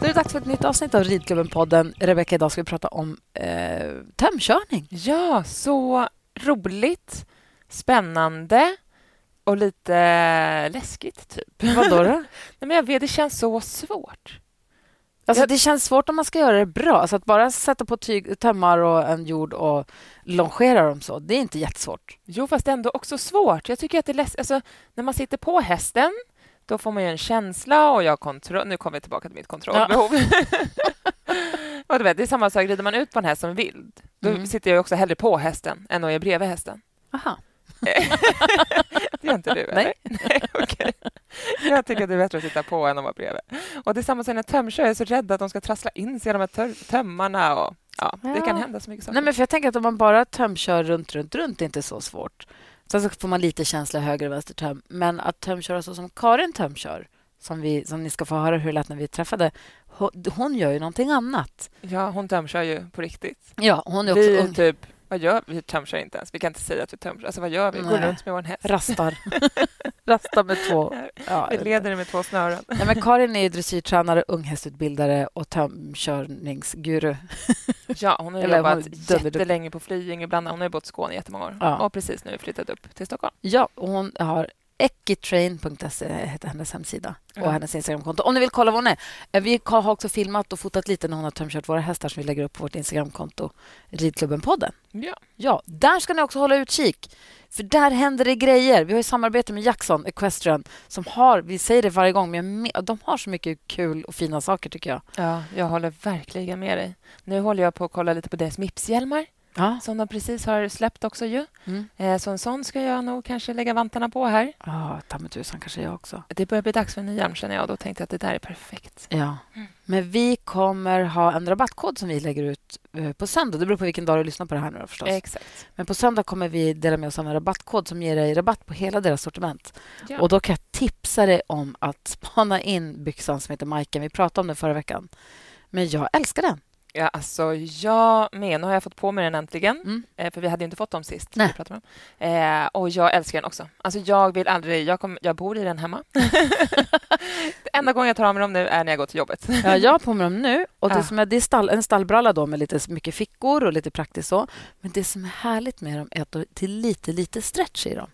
Nu är det dags för ett nytt avsnitt av Ridklubben-podden. Rebecka, idag ska vi prata om eh, tömkörning. Ja, så roligt, spännande och lite läskigt, typ. Vadå då? Nej, men jag vet, det känns så svårt. Alltså, det känns svårt om man ska göra det bra. Alltså, att bara sätta på tyg, tömmar och en jord och longera dem så, det är inte jättesvårt. Jo, fast ändå också svårt. Jag tycker att det är läs- alltså, När man sitter på hästen, då får man ju en känsla och jag kontroll... Nu kommer vi tillbaka till mitt kontrollbehov. du vet, det är samma sak, rider man ut på en häst som vild, då Mm. sitter jag också hellre på hästen än att jag är bredvid hästen. Aha. Det gör inte du, eller? Nej. Nej okej. Jag tycker att det är bättre att sitta på än att vara bredvid. Och det är samma sak när tömkör. Jag är så rädd att de ska trassla in sig i de här tömmarna. Och, ja, Det Ja. kan hända så mycket saker. Nej, men för jag tänker att om man bara tömkör runt, runt, runt, det är inte så svårt. Sen så får man lite känsla höger och vänster töm. Men att tömköra så som Karin tömkör, som, vi, som ni ska få höra hur det lät när vi träffade, hon, gör ju någonting annat. Ja, hon tömkör ju på riktigt. Ja, hon är också Vi ung. typ... Vad gör vi? Vi tömkör inte ens. Vi kan inte säga att vi tömkör. Alltså, vad gör vi? Går runt med vår häst. Rastar. Rastar med två... Ja, Vi leder med två snören. Nej, men Karin är ju dressyrtränare, unghästutbildare och tömkörningsguru. Ja, hon har Eller jobbat hon jättelänge på Flying. Ibland, hon har ju bott i Skåne i jättemånga år. Ja. Och precis nu flyttat upp till Stockholm. Ja, och hon har ekitrain.se heter hennes hemsida och Ja. hennes Instagramkonto. Om ni vill kolla vad hon är. Eh, Vi har också filmat och fotat lite när hon har tömkört våra hästar som vi lägger upp på vårt Instagramkonto, Ridklubben-podden. Ja. Ja, där ska ni också hålla utkik. För där händer det grejer. Vi har ju samarbete med Jackson Equestrian som har, vi säger det varje gång, men de har så mycket kul och fina saker tycker jag. ja, jag håller verkligen med dig. Nu håller jag på att kolla lite på deras Mipshjälmar. Ja. som de precis har släppt också ju. Mm. Eh, Så en sån ska jag nog kanske lägga vantarna på här. Ja, ta mig tusan kanske jag också. Det börjar bli dags för en ny hjälm känner jag. Då tänkte jag att det där är perfekt. Ja. Men vi kommer ha en rabattkod som vi lägger ut eh, på söndag. Det beror på vilken dag du lyssnar på det här nu förstås. Exakt. Men på söndag kommer vi dela med oss av en rabattkod som ger dig rabatt på hela deras sortiment. Ja. Och då kan jag tipsa dig om att spana in byxan som heter Majken. Vi pratade om den förra veckan. Men jag älskar den. Ja, alltså jag med. Nu har jag fått på mig den äntligen. Mm. Eh, För vi hade inte fått dem sist. Nej. Vi pratade om. Eh, och jag älskar den också. Alltså jag vill aldrig... Jag, kom, jag bor i den hemma. det enda gången jag tar av mig dem nu är när jag går till jobbet. Ja, jag har på mig dem nu. Och det Ja. som är, det är stall, en stallbralla då med lite mycket fickor och lite praktiskt så. Men det som är härligt med dem är att det är lite, lite stretch i dem.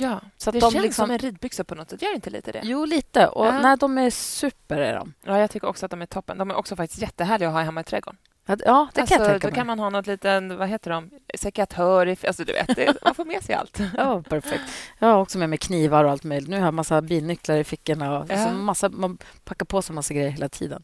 Ja, Så det de känns liksom- som en ridbyxa på något sätt. Gör inte lite det? Jo, lite. Och Ja. nej, de är super. Är de. Ja, jag tycker också att de är toppen. De är också faktiskt jättehärliga att ha hemma i trädgården. Ja, det kan alltså, jag tänka då mig. kan man ha något liten, vad heter de, sekatör, i, alltså du vet, det, man får med sig allt. Ja, perfekt. Jag har också med mig knivar och allt möjligt. Nu har jag massa bilnycklar i fickorna. Och Ja. så massa, man packar på sig massa grejer hela tiden.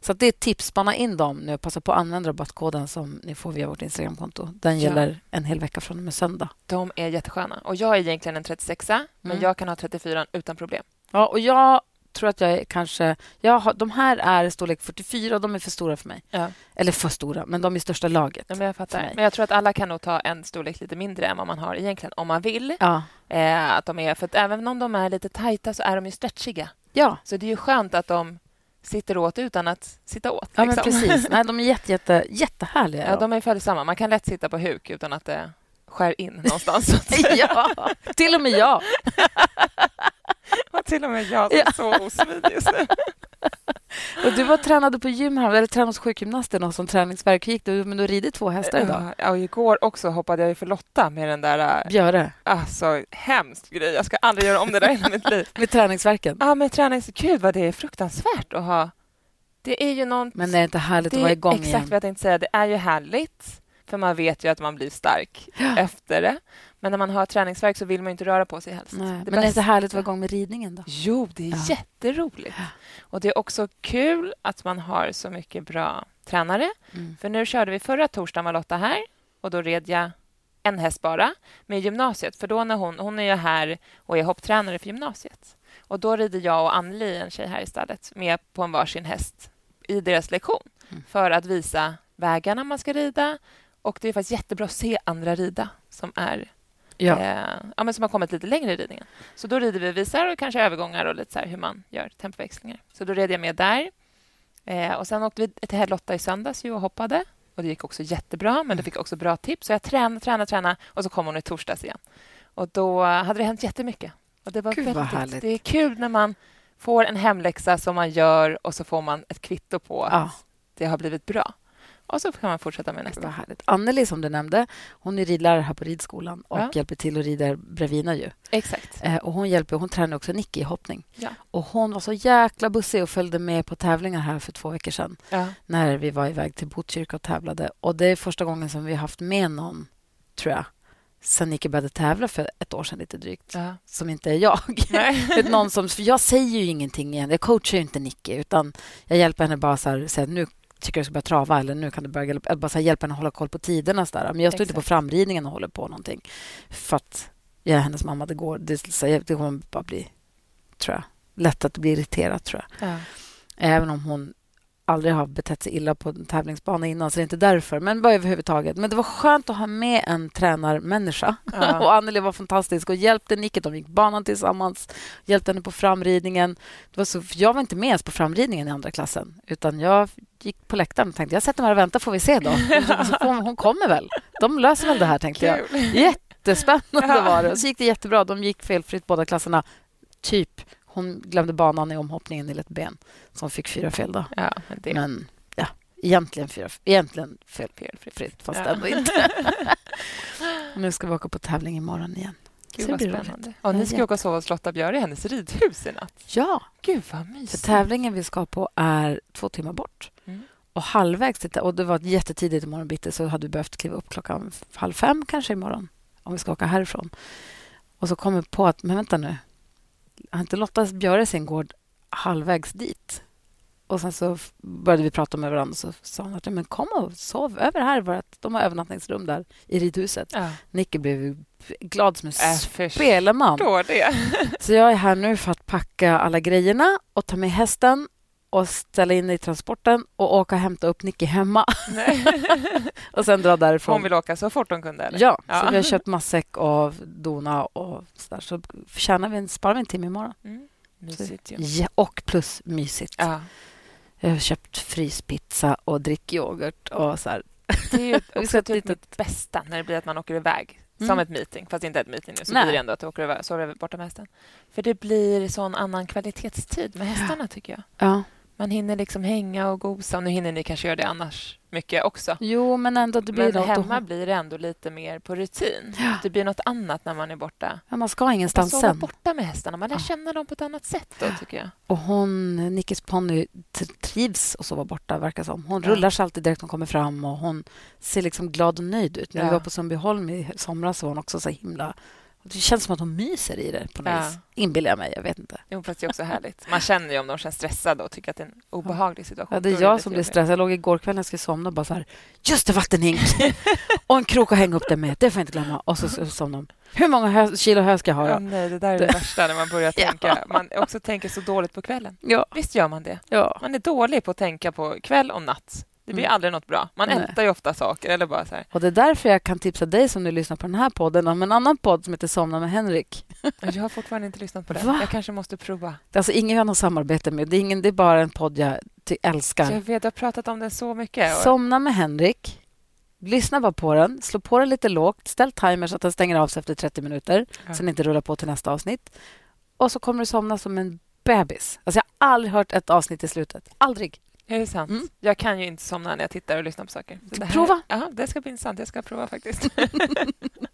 Så det är ett tips. Spana in dem nu. Passa på att använda rabattkoden som ni får via vårt Instagramkonto. Den Ja. gäller en hel vecka från och med söndag. De är jättesköna. Och jag är egentligen en 36 men Mm. jag kan ha 34 utan problem. Ja, och jag tror att jag är kanske... Jag har, de här är storlek 44 och de är för stora för mig. Ja. Eller för stora, men de är i största laget. Ja, men jag fattar. Men jag tror att alla kan nog ta en storlek lite mindre än vad man har egentligen, om man vill. Ja. Eh, att de är, för att även om de är lite tajta så är de ju stretchiga. Ja, Så det är ju skönt att de sitter åt utan att sitta åt. ja men liksom. precis. Nej, de är jätte, jätte, jättehärliga. är Ja, de är följsamma. Man kan lätt sitta på huk utan att det skär in någonstans. ja, till och med jag. Och till och med jag som är så osmidig just nu. Och du var tränade på gym eller tränade hos sjukgymnasten och som träningsverk. Gick du? Men du rider två hästar idag. Ja, och igår också hoppade jag för Lotta med den där... äh, Björe, Alltså, hemskt grej. Jag ska aldrig göra om det där i mitt liv. med träningsverken. Ja, men tränings... Gud, vad det är fruktansvärt att ha... Det är ju någon... Men det är inte härligt det att vara igång exakt igen. vad jag tänkte säga. Det är ju härligt, för man vet ju att man blir stark efter det. Men när man har träningsverk så vill man ju inte röra på sig helst. Nej, Det men det är bästa- härligt att vara igång med ridningen då? Jo, det är Ja. jätteroligt. Och det är också kul att man har så mycket bra tränare. Mm. För nu körde vi förra torsdagen var Lotta här och då red jag en häst bara med gymnasiet. För då när hon, hon är ju här och är hopptränare för gymnasiet. Och då rider jag och Anneli, en tjej här i stallet, med på en varsin häst i deras lektion. Mm. för att visa vägarna man ska rida. Och Det är faktiskt jättebra att se andra rida som är Ja. eh, ja, men som har kommit lite längre i ridningen. Så då rider vi visar och kanske övergångar och lite så hur man gör tempoväxlingar. Så då red jag med där. Eh, och Sen åkte vi till Lotta i söndags och hoppade. Och Det gick också jättebra, men då fick jag också bra tips. Så jag tränade, tränade, tränade och så kom hon i torsdags igen. Och Då hade det hänt jättemycket. Och det var Gud, vad väldigt, härligt. Det är kul när man får en hemläxa som man gör och så får man ett kvitto på att Ja. det har blivit bra. Och så kan man fortsätta med Vad nästa. härligt. Anneli, som du nämnde, hon är ridlärare här på ridskolan och Ja. hjälper till och rider Bravina. Ju. Exakt. Eh, och hon, hjälper, hon tränar också Nicky i hoppning. Ja. Och Hon var så jäkla bussig och följde med på tävlingar här för två veckor sedan Ja. när vi var iväg till Botkyrka och tävlade. Och Det är första gången som vi har haft med någon, tror jag, sen Nicky började tävla för ett år sedan lite drygt, Ja. som inte är jag. Någon som, för jag säger ju ingenting igen. Jag coachar ju inte Nicky, utan jag hjälper henne bara så här, säga nu tycker jag ska börja trava eller nu kan du börja eller bara hjälpa henne att hålla koll på tiderna. Så där. Men jag står inte på Exakt. framridningen och håller på någonting. För att jag är hennes mamma. Det, går, det, så det kommer bara bli, tror jag, lätt att bli irriterad, tror jag. Ja. Även om hon aldrig har betett sig illa på en tävlingsbana innan, så det är inte därför. Men bara överhuvudtaget. Men det var skönt att ha med en tränarmänniska. Ja. och Anneli var fantastisk och hjälpte Nicky. De gick banan tillsammans, hjälpte henne på framridningen. Det var så, jag var inte med ens på framridningen i andra klassen, utan jag gick på läktaren och tänkte jag sätter mig här och väntar får vi se då. Så får, hon kommer väl. De löser väl det här, tänkte jag. Jättespännande Ja. var det. Och så gick det jättebra. De gick felfritt båda klasserna. Typ. Hon glömde banan i omhoppningen i ett ben, som fick fyra fel. Då. Ja, men det Men ja, egentligen, fyra, egentligen fel, felfritt, fast Ja. ändå inte. Nu ska vi åka på tävling imorgon igen. Gud, Så vad spännande. Och ni ska åka och sova hos Lotta Björe i hennes ridhus i natt. Ja, Gud, vad för mysigt. tävlingen vi ska på är två timmar bort. Mm. Och halvvägs till, och det var jättetidigt i morgon bitti så hade vi behövt kliva upp klockan halv fem kanske imorgon om vi ska åka härifrån. Och så kom vi på att, men vänta nu, har inte Lotta Björe sin gård halvvägs dit? Och sen så började vi prata med varandra och så sa hon att ja, men kom och sov över här. Vårt, de har övernattningsrum där i ridhuset. Ja. Nicky blev glad som en Äh, spelman. Så jag är här nu för att packa alla grejerna och ta med hästen och ställa in i transporten och åka och hämta upp Nicky hemma Nej. och sen dra därifrån. Hon vill åka så fort hon kunde? Eller? Ja, Ja. så vi har köpt matsäck och dona och så där. Så tjänar vi en, sparar vi en timme imorgon. Mm. Mysigt ju. Ja, och plus mysigt. Ja. Jag har köpt fryspizza och drickyoghurt och så här. Det är ju också typ mitt bästa när det blir att man åker iväg. Mm. Som ett meeting, fast inte ett meeting nu. Så Nej. blir det ändå att du åker iväg, sover borta med hästen. För det blir sån annan kvalitetstid med hästarna, tycker jag. Ja. Man hinner liksom hänga och gosa. Nu hinner ni kanske göra det annars mycket också. Jo, men ändå det blir Men hemma Och, blir det ändå lite mer på rutin. Ja. Det blir något annat när man är borta. ja, man ska Man ingenstans sover sen. borta med hästarna. Man lär Ja. känna dem på ett annat sätt då, tycker jag. Och hon, Nickis ponny trivs att sova borta, verkar som. Hon Ja. rullar sig alltid direkt hon kommer fram och hon ser liksom glad och nöjd ut. När vi var på Sundbyholm i somras var hon också så himla... Det känns som att hon myser i det på något Ja. vis. Inbillar jag mig, jag vet inte. Jo, fast det är också härligt. Man känner ju om de känns stressade och tycker att det är en obehaglig situation. Ja, det är jag som blir stressad. Jag låg igår kväll när jag skulle somna och bara så här... Just det, vattenhink! och en krok att hänga upp den med. Det får jag inte glömma. Och så, så somnade hon. Hur många hö- kilo hö ska jag ha? Ja, nej, det där är det värsta när man börjar Ja. tänka. Man också tänker så dåligt på kvällen. Ja. Visst gör man det? ja. Man är dålig på att tänka på kväll och natt. Det blir Mm. aldrig något bra. Man Nej. ältar ju ofta saker. Eller bara så här. Och det är därför jag kan tipsa dig som nu lyssnar på den här podden om en annan podd som heter Somna med Henrik. Jag har fortfarande inte lyssnat på det. Va? Jag kanske måste prova. Alltså ingen vi har samarbete med. Det är, ingen, det är bara en podd jag älskar. Jag vet, du har pratat om den så mycket. Somna med Henrik. Lyssna bara på den. Slå på den lite lågt. Ställ timer så att den stänger av sig efter 30 minuter. Ja. Så den inte rullar på till nästa avsnitt. Och så kommer du somna som en bebis. Alltså jag har aldrig hört ett avsnitt i slutet. Aldrig. Är det sant? Mm. Jag kan ju inte somna när jag tittar och lyssnar på saker. Här- Prova. Ja, det ska bli intressant. Jag ska prova faktiskt.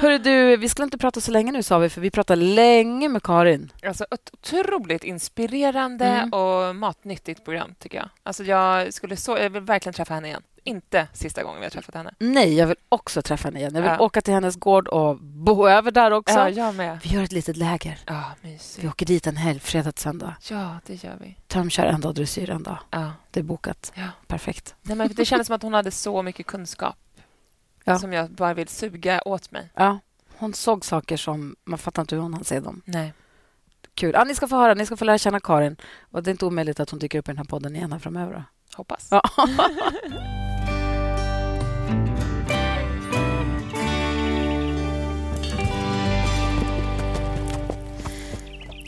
Hörru du, vi skulle inte prata så länge nu sa vi, för vi pratade länge med Karin. Alltså ett otroligt inspirerande Mm. och matnyttigt program, tycker jag. Alltså jag, skulle så, jag vill verkligen träffa henne igen. Inte sista gången vi har träffat henne. Nej, jag vill också träffa henne igen. Jag vill Ja. åka till hennes gård och bo över där också. Ja, jag med. Vi gör ett litet läger. Ja, Vi mysigt. åker dit en helg, fredag till söndag. Ja, det gör vi. Tömkör en dag, dressyr en dag. Ja. Det är bokat. Ja. Perfekt. Nej, men det kändes som att hon hade så mycket kunskap Ja. som jag bara vill suga åt mig. Ja. Hon såg saker som man fattar inte hur hon hann se dem. Nej. Kul. Ja, ni ska få höra, ni ska få lära känna Karin. Och det är inte omöjligt att hon dyker upp i den här podden igen här framöver. Då. Hoppas. Ja.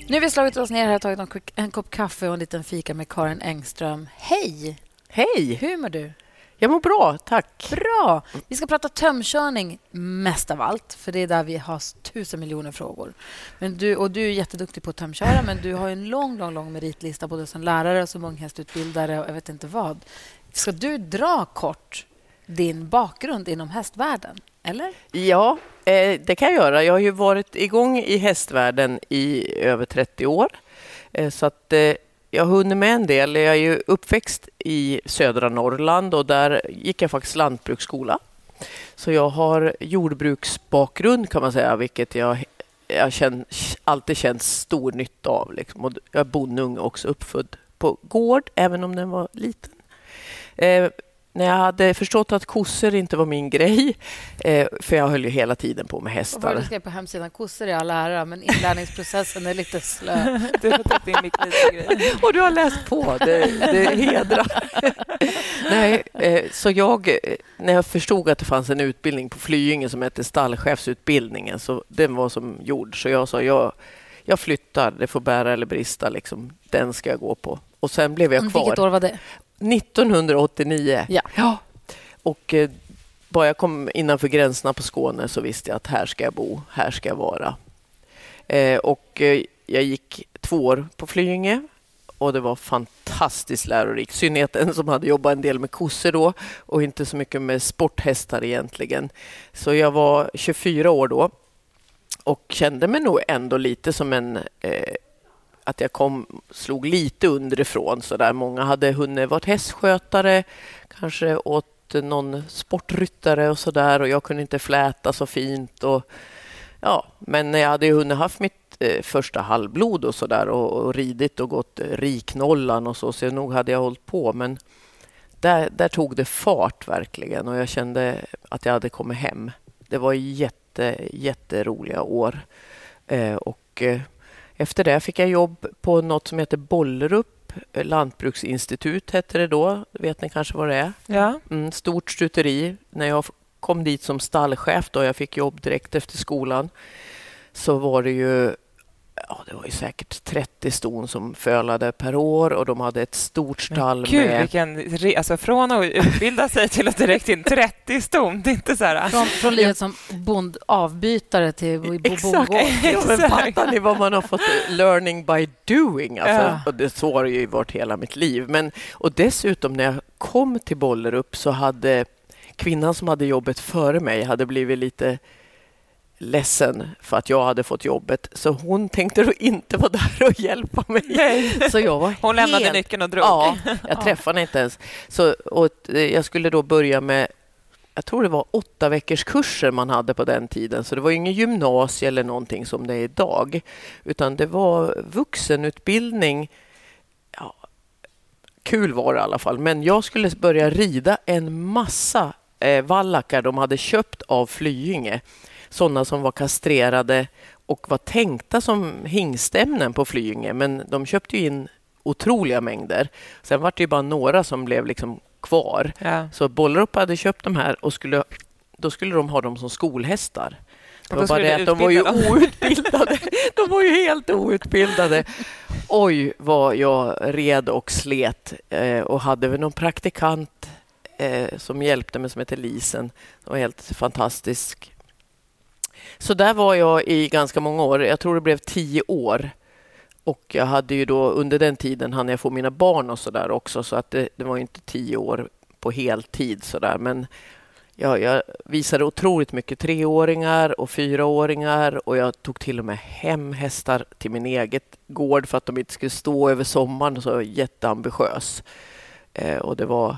Nu har vi slagit oss ner här och tagit en, en kopp kaffe och en liten fika med Karin Engström. Hej! Hej! Hur mår du? Jag mår bra, tack. Bra! Vi ska prata tömkörning mest av allt, för det är där vi har tusen miljoner frågor. Men du, och du är jätteduktig på att tömköra, men du har en lång, lång, lång meritlista både som lärare och som unghästutbildare och jag vet inte vad. Ska du dra kort din bakgrund inom hästvärlden, eller? Ja, eh, det kan jag göra. Jag har ju varit igång i hästvärlden i över 30 år. Eh, så att eh, jag har hunnit med en del. Jag är ju uppväxt i södra Norrland och där gick jag faktiskt lantbruksskola. Så jag har jordbruksbakgrund kan man säga, vilket jag, jag känn, alltid känt stor nytta av. Liksom. Och jag är bondung också uppfödd på gård, även om den var liten. Eh, när jag hade förstått att kossor inte var min grej, eh, för jag höll ju hela tiden på med hästar. Vad du skrev på hemsidan, kossor är all ära, men inlärningsprocessen är lite slö. Du har tagit in grej. Och du har läst på, det, det hedrar. Nej, eh, så jag, eh, när jag förstod att det fanns en utbildning på Flyinge som hette stallchefsutbildningen, så den var som gjord, så jag sa jag, jag flyttar, det får bära eller brista, liksom. den ska jag gå på. Och sen blev jag kvar. Vilket år var det? 1989. Ja. ja. Och eh, bara jag kom innanför gränserna på Skåne så visste jag att här ska jag bo, här ska jag vara. Eh, och eh, jag gick två år på Flyinge och det var fantastiskt lärorikt. I synnerhet en som hade jobbat en del med kossor då och inte så mycket med sporthästar egentligen. Så jag var 24 år då och kände mig nog ändå lite som en eh, att jag kom, slog lite underifrån. Så där. Många hade hunnit vara hästskötare, kanske åt någon sportryttare och så där. Och jag kunde inte fläta så fint. Och, ja, men jag hade ju hunnit haft mitt eh, första halvblod och så där och, och ridit och gått eh, riknollan och så. Så nog hade jag hållit på. Men där, där tog det fart verkligen och jag kände att jag hade kommit hem. Det var jätte, jätteroliga år. Eh, och eh, efter det fick jag jobb på något som heter Bollerup lantbruksinstitut hette det då. Vet ni kanske vad det är? Ja. Mm, stort stuteri. När jag kom dit som stallchef då, jag fick jobb direkt efter skolan, så var det ju ja, det var ju säkert 30 ston som fölade per år och de hade ett stort stall Gud, med... Vilken, alltså från att utbilda sig till att direkt in 30 ston. Det är inte så här... Från, från livet som bond, avbytare till bondgård. Ja, men fattar ni vad man har fått learning by doing? Alltså, ja. och det, så har det ju varit hela mitt liv. Men, och dessutom när jag kom till Bollerup så hade kvinnan som hade jobbet före mig hade blivit lite ledsen för att jag hade fått jobbet. Så hon tänkte då inte vara där och hjälpa mig. Nej. Så jag var hon helt... lämnade nyckeln och drog. Ja, jag träffade henne inte ens. Så, och jag skulle då börja med jag tror det var åtta veckors kurser man hade på den tiden, så det var ingen gymnasie eller någonting som det är idag, utan det var vuxenutbildning. Ja, kul var det i alla fall, men jag skulle börja rida en massa eh, vallackar de hade köpt av Flyinge sådana som var kastrerade och var tänkta som hingstämnen på Flyinge, men de köpte in otroliga mängder. Sen var det ju bara några som blev liksom kvar. Ja. Så Bollerup hade köpt de här och skulle, då skulle de ha dem som skolhästar. Det var bara det att de var ju outbildade. De var ju helt outbildade. Oj, vad jag red och slet eh, och hade väl någon praktikant eh, som hjälpte mig som heter Lisen. Det var helt fantastisk så där var jag i ganska många år. Jag tror det blev tio år. Och jag hade ju då under den tiden hann jag få mina barn och så där också, så att det, det var inte tio år på heltid så där. Men jag, jag visade otroligt mycket treåringar och fyraåringar och jag tog till och med hem hästar till min eget gård för att de inte skulle stå över sommaren. Så jag var jätteambitiös. Eh, och det var,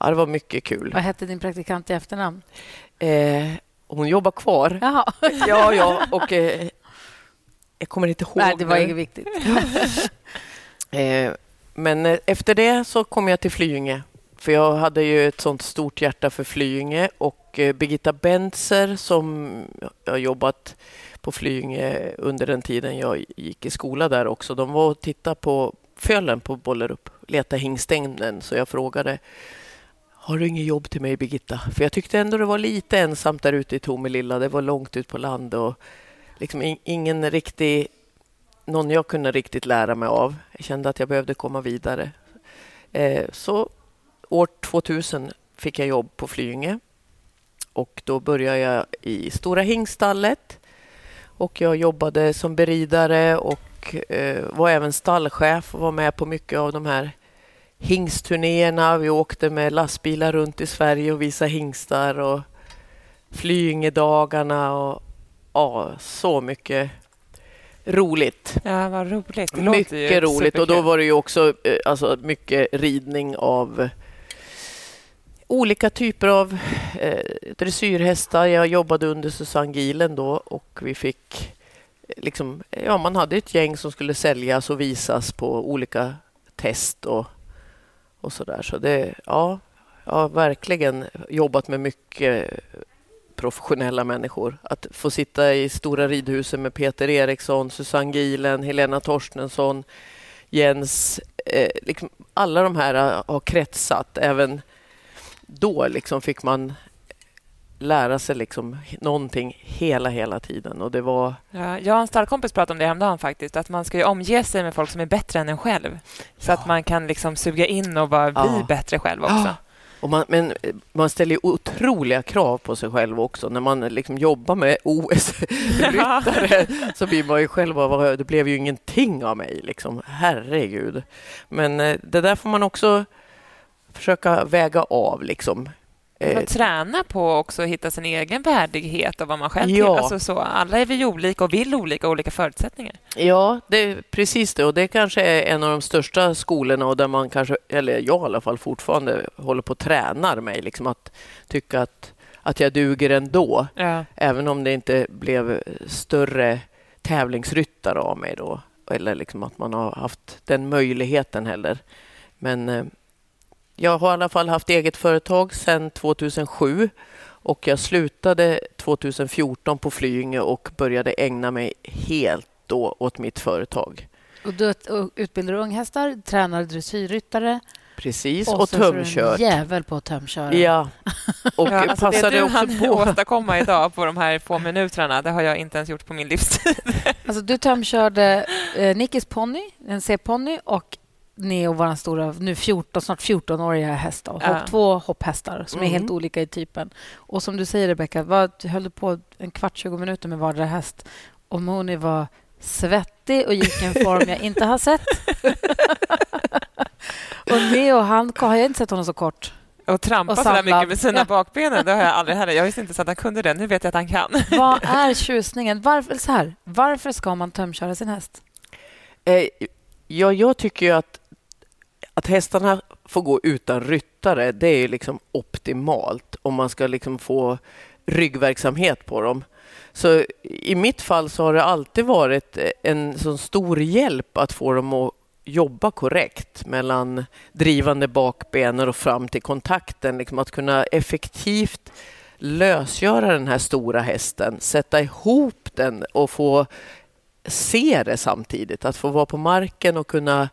ja, det var mycket kul. Vad hette din praktikant i efternamn? Eh, hon jobbar kvar. Jaha. Ja, ja. Och eh, jag kommer inte ihåg. Nej, det var inget viktigt. eh, men eh, efter det så kom jag till Flyinge. För jag hade ju ett sånt stort hjärta för Flyinge och eh, Birgitta Bentzer som har jobbat på Flyinge under den tiden jag gick i skola där också. De var och tittade på uppföljaren på Bollerup letade hingstängden så jag frågade har du inget jobb till mig Birgitta? För jag tyckte ändå det var lite ensamt där ute i Tomelilla. Det var långt ut på land och liksom ingen riktig, någon jag kunde riktigt lära mig av. Jag kände att jag behövde komma vidare. Eh, så år 2000 fick jag jobb på Flyinge och då började jag i Stora Hingstallet och jag jobbade som beridare och eh, var även stallchef och var med på mycket av de här hingstturnéerna. Vi åkte med lastbilar runt i Sverige och visade hingstar och Flyingedagarna och ja, så mycket roligt. Ja, vad roligt. Det mycket roligt. Och då var det ju också eh, alltså, mycket ridning av olika typer av eh, dressyrhästar. Jag jobbade under Susanne Gilen då och vi fick liksom, ja, man hade ett gäng som skulle säljas och visas på olika test och, och så där. Så det, ja, jag har verkligen jobbat med mycket professionella människor. Att få sitta i stora ridhuset med Peter Eriksson, Susanne Gilen, Helena Torstensson, Jens. Eh, liksom alla de här har kretsat. Även då liksom fick man lära sig liksom någonting hela, hela tiden. Och det var... Ja, jag och en stallkompis pratade om det häromdagen faktiskt, att man ska ju omge sig med folk som är bättre än en själv. Så ja. att man kan liksom suga in och bara bli ja. bättre själv också. Ja. Och man, men man ställer otroliga krav på sig själv också. När man liksom jobbar med OS-ryttare så blir man ju själv bara, det blev ju ingenting av mig. Liksom. Herregud. Men eh, det där får man också försöka väga av. Liksom. Eh, träna på också att hitta sin egen värdighet och vad man själv ja. Alltså så, alla är vi olika och vill olika olika förutsättningar. Ja, det är precis det. Och det kanske är en av de största skolorna och där man kanske, eller jag i alla fall fortfarande håller på att träna mig. Liksom att tycka att, att jag duger ändå. Ja. Även om det inte blev större tävlingsryttare av mig då. Eller liksom att man har haft den möjligheten heller. Men eh, jag har i alla fall haft eget företag sedan 2007 och jag slutade 2014 på Flyinge och började ägna mig helt då åt mitt företag. Och du utbildar unghästar, tränar dressyrryttare Precis, och, och tömkört. Och jävel på att tömköra. Ja, och ja, alltså passade det du också på. åstadkomma idag på de här få minuterna, det har jag inte ens gjort på min livstid. Alltså, du tömkörde eh, Nickis ponny, en C-ponny och Neo, vår stora, nu 14, snart 14-åriga häst. Då. Ja. två hopphästar som mm. är helt olika i typen. Och som du säger, Rebecka, vad höll på en kvart, 20 minuter med vardera häst. Och Moni var svettig och gick i en form jag inte har sett. och Neo, han har jag inte sett honom så kort. Och trampa så där mycket med sina ja. bakbenen, det har jag aldrig heller. Jag visste inte så att han kunde det. Nu vet jag att han kan. Vad är tjusningen? Varför, så här, varför ska man tömköra sin häst? Eh, ja, jag tycker ju att att hästarna får gå utan ryttare, det är liksom optimalt om man ska liksom få ryggverksamhet på dem. Så i mitt fall så har det alltid varit en sån stor hjälp att få dem att jobba korrekt mellan drivande bakbenor och fram till kontakten. Liksom att kunna effektivt lösgöra den här stora hästen, sätta ihop den och få se det samtidigt. Att få vara på marken och kunna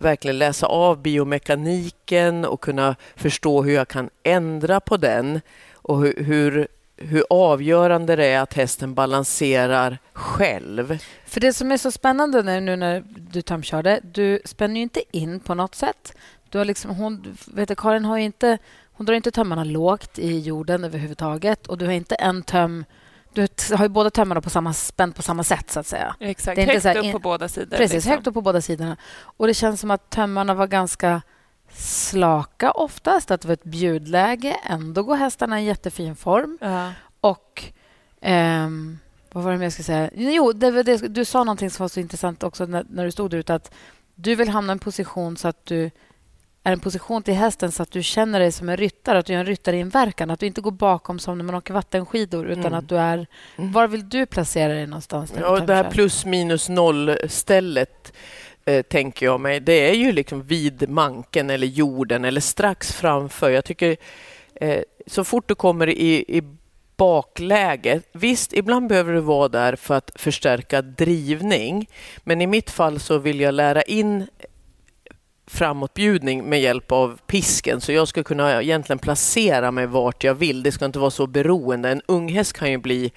verkligen läsa av biomekaniken och kunna förstå hur jag kan ändra på den och hur, hur, hur avgörande det är att hästen balanserar själv. För det som är så spännande när, nu när du tömkörde, du spänner ju inte in på något sätt. Du har liksom, hon, vet du, Karin har inte, hon drar inte tömmarna lågt i jorden överhuvudtaget och du har inte en töm du har ju båda tömmarna på samma, spänt på samma sätt. så att säga. Exakt, det är högt upp in... på båda sidor. Precis, liksom. högt upp på båda sidorna. Och Det känns som att tömmarna var ganska slaka oftast. Att det var ett bjudläge. Ändå går hästarna i jättefin form. Ja. Och... Ehm, vad var det jag skulle säga? Jo, det, det, du sa någonting som var så intressant också när, när du stod där ute. Att du vill hamna i en position så att du är en position till hästen så att du känner dig som en ryttare, att du gör en ryttarinverkan. Att du inte går bakom som när man åker vattenskidor, utan mm. att du är... Mm. Var vill du placera dig någonstans? Ja, det här plus minus noll-stället eh, tänker jag mig. Det är ju liksom vid manken eller jorden eller strax framför. Jag tycker eh, så fort du kommer i, i bakläge. Visst, ibland behöver du vara där för att förstärka drivning. Men i mitt fall så vill jag lära in framåtbjudning med hjälp av pisken. Så jag ska kunna egentligen placera mig vart jag vill. Det ska inte vara så beroende. En ung häst kan ju bli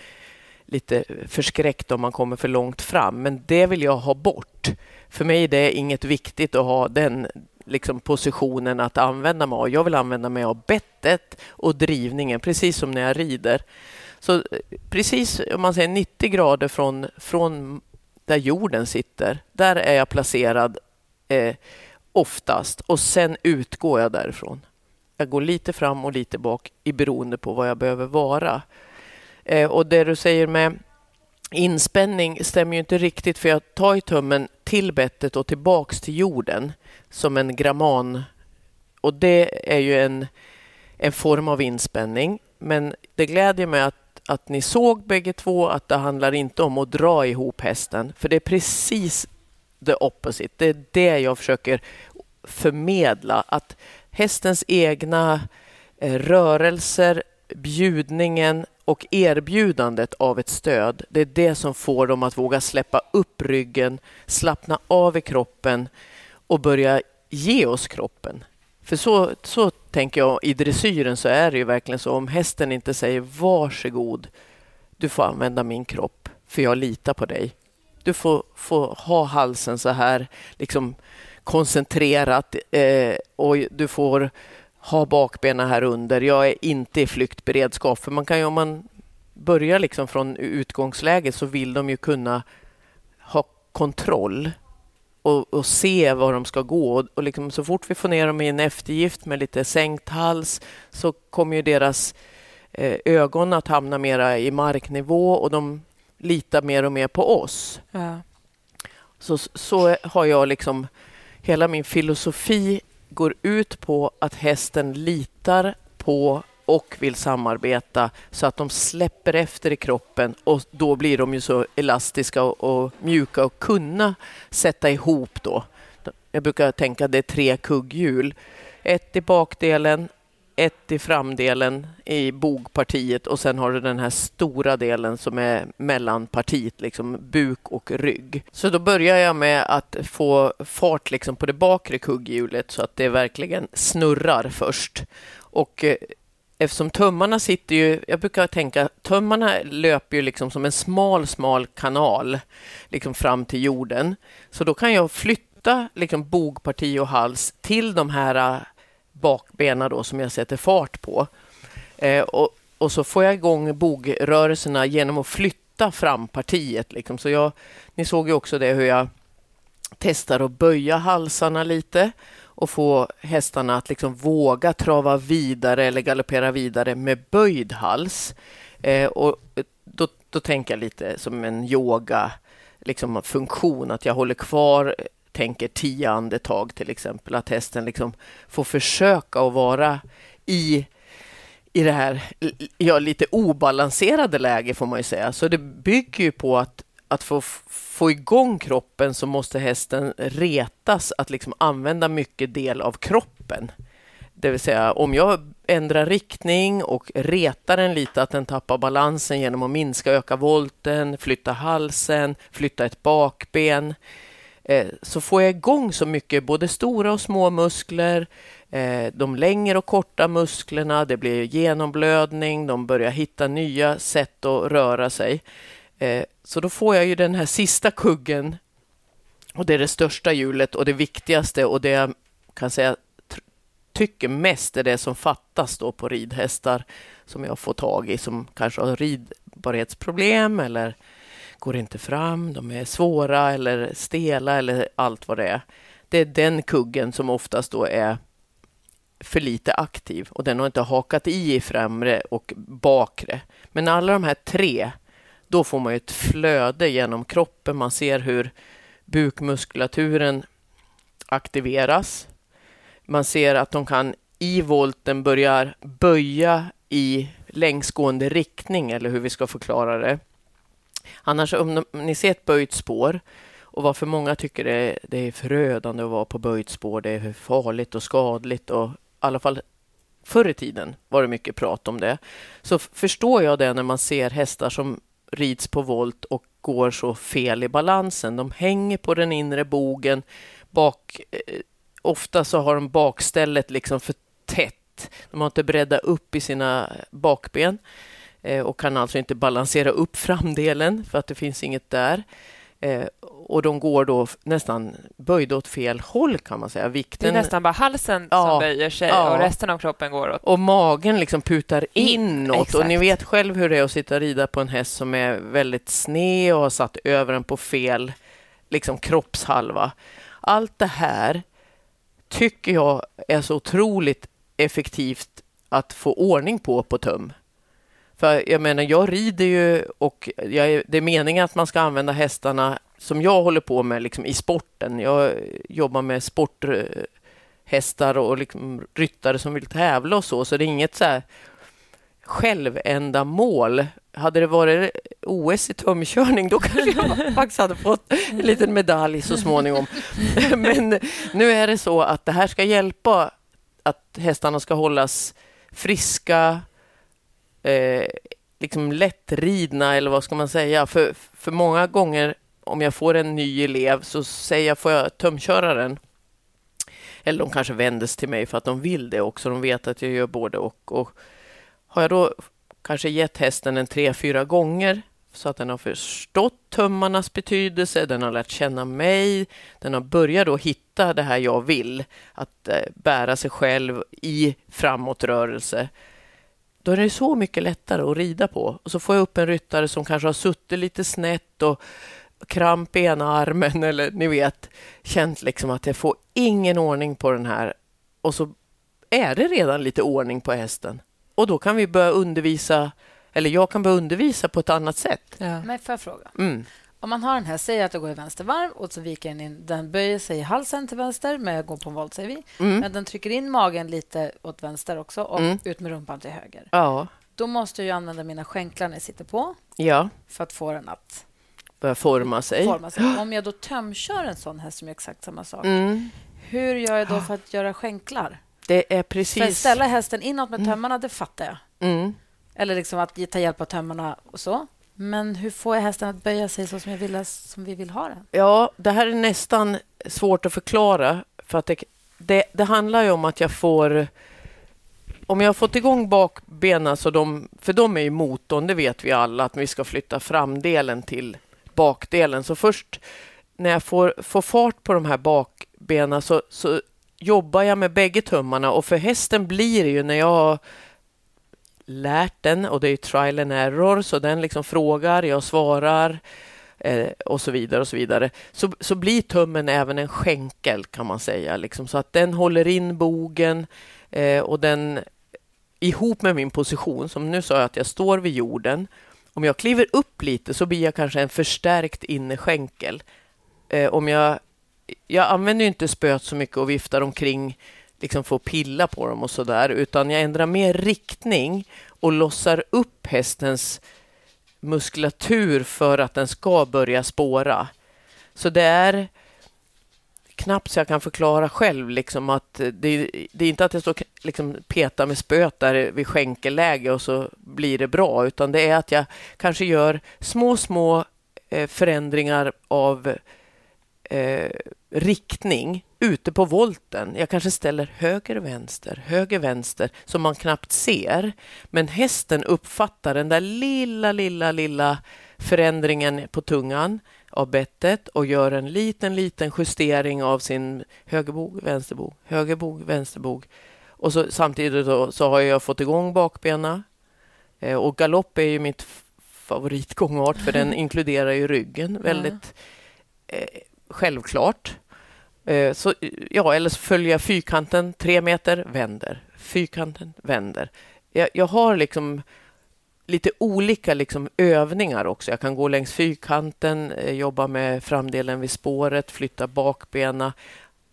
lite förskräckt om man kommer för långt fram. Men det vill jag ha bort. För mig är det inget viktigt att ha den liksom, positionen att använda mig av. Jag vill använda mig av bettet och drivningen, precis som när jag rider. Så precis om man säger 90 grader från, från där jorden sitter, där är jag placerad eh, oftast och sen utgår jag därifrån. Jag går lite fram och lite bak i beroende på vad jag behöver vara. Eh, och det du säger med inspänning stämmer ju inte riktigt för jag tar ju tummen till bettet och tillbaks till jorden som en gramman. Och det är ju en, en form av inspänning. Men det glädjer mig att, att ni såg bägge två att det handlar inte om att dra ihop hästen. För det är precis the opposite. Det är det jag försöker förmedla. Att hästens egna eh, rörelser, bjudningen och erbjudandet av ett stöd, det är det som får dem att våga släppa upp ryggen, slappna av i kroppen och börja ge oss kroppen. För så, så tänker jag, i dressyren så är det ju verkligen så. Om hästen inte säger varsågod, du får använda min kropp, för jag litar på dig. Du får, får ha halsen så här liksom koncentrerat eh, och du får ha bakbenen här under. Jag är inte i flyktberedskap. För man kan ju, om man börjar liksom från utgångsläget så vill de ju kunna ha kontroll och, och se var de ska gå. Och, och liksom, så fort vi får ner dem i en eftergift med lite sänkt hals så kommer ju deras eh, ögon att hamna mera i marknivå och de litar mer och mer på oss. Ja. Så, så har jag liksom... Hela min filosofi går ut på att hästen litar på och vill samarbeta så att de släpper efter i kroppen och då blir de ju så elastiska och, och mjuka och kunna sätta ihop då. Jag brukar tänka att det är tre kugghjul. Ett i bakdelen, ett i framdelen i bogpartiet och sen har du den här stora delen som är mellanpartiet, liksom buk och rygg. Så då börjar jag med att få fart liksom på det bakre kugghjulet så att det verkligen snurrar först. Och eh, eftersom tömmarna sitter ju, jag brukar tänka, tömmarna löper ju liksom som en smal, smal kanal liksom fram till jorden. Så då kan jag flytta liksom bogparti och hals till de här eh, bakbena bakbenen då som jag sätter fart på. Eh, och, och så får jag igång bogrörelserna genom att flytta frampartiet. Liksom. Så jag, ni såg ju också det hur jag testar att böja halsarna lite och få hästarna att liksom våga trava vidare eller galoppera vidare med böjd hals. Eh, och eh, då, då tänker jag lite som en yoga liksom funktion, att jag håller kvar tänker tio andetag till exempel, att hästen liksom får försöka att vara i i det här ja, lite obalanserade läget, får man ju säga. Så det bygger ju på att att få, få igång kroppen så måste hästen retas att liksom använda mycket del av kroppen. Det vill säga om jag ändrar riktning och retar den lite att den tappar balansen genom att minska, öka volten, flytta halsen, flytta ett bakben Eh, så får jag igång så mycket, både stora och små muskler, eh, de längre och korta musklerna, det blir genomblödning, de börjar hitta nya sätt att röra sig. Eh, så då får jag ju den här sista kuggen och det är det största hjulet och det viktigaste och det jag kan säga tycker mest är det som fattas då på ridhästar som jag får tag i som kanske har ridbarhetsproblem eller går inte fram, de är svåra eller stela eller allt vad det är. Det är den kuggen som oftast då är för lite aktiv och den har inte hakat i i främre och bakre. Men alla de här tre då får man ett flöde genom kroppen. Man ser hur bukmuskulaturen aktiveras. Man ser att de kan i volten börja böja i längsgående riktning, eller hur vi ska förklara det. Annars, om ni ser ett böjt spår och varför många tycker det, det är förödande att vara på böjt spår, det är farligt och skadligt och i alla fall förr i tiden var det mycket prat om det. Så förstår jag det när man ser hästar som rids på volt och går så fel i balansen. De hänger på den inre bogen bak, eh, ofta så har de bakstället liksom för tätt. De har inte bredda upp i sina bakben eh, och kan alltså inte balansera upp framdelen för att det finns inget där. Eh, och de går då nästan böjda åt fel håll kan man säga. Vikten... Det är nästan bara halsen Ja, som böjer sig ja. och resten av kroppen går åt... Och magen liksom putar In, inåt. Och ni exakt. vet själv hur det är att sitta och rida på en häst som är väldigt sned och har satt över den på fel liksom, kroppshalva. Allt det här tycker jag är så otroligt effektivt att få ordning på på töm. För jag menar, jag rider ju och jag är, det är meningen att man ska använda hästarna som jag håller på med liksom, i sporten. Jag jobbar med sporthästar och liksom, ryttare som vill tävla och så, så det är inget så här självändamål. Hade det varit OS i tömkörning då kanske jag faktiskt hade fått en liten medalj så småningom. Men nu är det så att det här ska hjälpa att hästarna ska hållas friska, eh, liksom lättridna eller vad ska man säga? För, för många gånger om jag får en ny elev så säger jag, får jag tömköra den? Eller de kanske vändes till mig för att de vill det också. De vet att jag gör både och. och har jag då kanske gett hästen en tre, fyra gånger så att den har förstått tömmarnas betydelse, den har lärt känna mig, den har börjat då hitta det här jag vill, att eh, bära sig själv i framåtrörelse. Då är det så mycket lättare att rida på. Och så får jag upp en ryttare som kanske har suttit lite snett och kramp i ena armen eller ni vet, känt liksom att jag får ingen ordning på den här. Och så är det redan lite ordning på hästen. Och då kan vi börja undervisa, eller jag kan börja undervisa på ett annat sätt. Ja. Men får jag fråga? Mm. Om man har den här, säg att jag går i vänster varv och så viker den in. Den böjer sig i halsen till vänster, men jag går på en volt, säger vi. Mm. Men den trycker in magen lite åt vänster också och Mm. ut med rumpan till höger. Ja, Då måste jag ju använda mina skänklar när jag sitter på ja, för att få den att börja forma sig. forma sig. Om jag då tömkör en sån häst som gör exakt samma sak, Mm. hur gör jag då för att göra skänklar? Det är För att precis... ställa hästen inåt med tömmarna, det fattar jag. Mm. Eller liksom att ta hjälp av tömmarna och så. Men hur får jag hästen att böja sig så som, jag vill, som vi vill ha den? Ja, det här är nästan svårt att förklara. För att det, det, det handlar ju om att jag får... Om jag har fått igång bakbenen, så de, för de är ju motorn, det vet vi alla, att vi ska flytta framdelen till bakdelen. Så först när jag får, får fart på de här bakbenen så, så jobbar jag med bägge tummarna och för hästen blir det ju när jag har lärt den och det är ju trial and error så den liksom frågar, jag svarar eh, och så vidare och så vidare. Så, så blir tummen även en skänkel kan man säga, liksom, så att den håller in bogen eh, och den ihop med min position, som nu sa jag att jag står vid jorden. Om jag kliver upp lite så blir jag kanske en förstärkt innerskänkel. Eh, om jag, jag använder ju inte spöet så mycket och viftar omkring liksom få pilla på dem och så där, utan jag ändrar mer riktning och lossar upp hästens muskulatur för att den ska börja spåra. Så det är knappt så jag kan förklara själv liksom att det, det är inte att jag står liksom petar med spöet där vid skänkelläge och så blir det bra, utan det är att jag kanske gör små, små eh, förändringar av eh, riktning ute på volten. Jag kanske ställer höger, vänster, höger, vänster som man knappt ser. Men hästen uppfattar den där lilla, lilla, lilla förändringen på tungan av bettet och gör en liten, liten justering av sin högerbog, vänsterbog, högerbog, vänsterbog. Och så, samtidigt då, så har jag fått igång bakbena. Eh, och galopp är ju mitt favoritgångart för den inkluderar ju ryggen väldigt eh, självklart. Eh, så, ja, eller så följer jag fyrkanten tre meter, vänder. Fyrkanten, vänder. Jag, jag har liksom lite olika liksom övningar också. Jag kan gå längs fyrkanten, eh, jobba med framdelen vid spåret, flytta bakbena.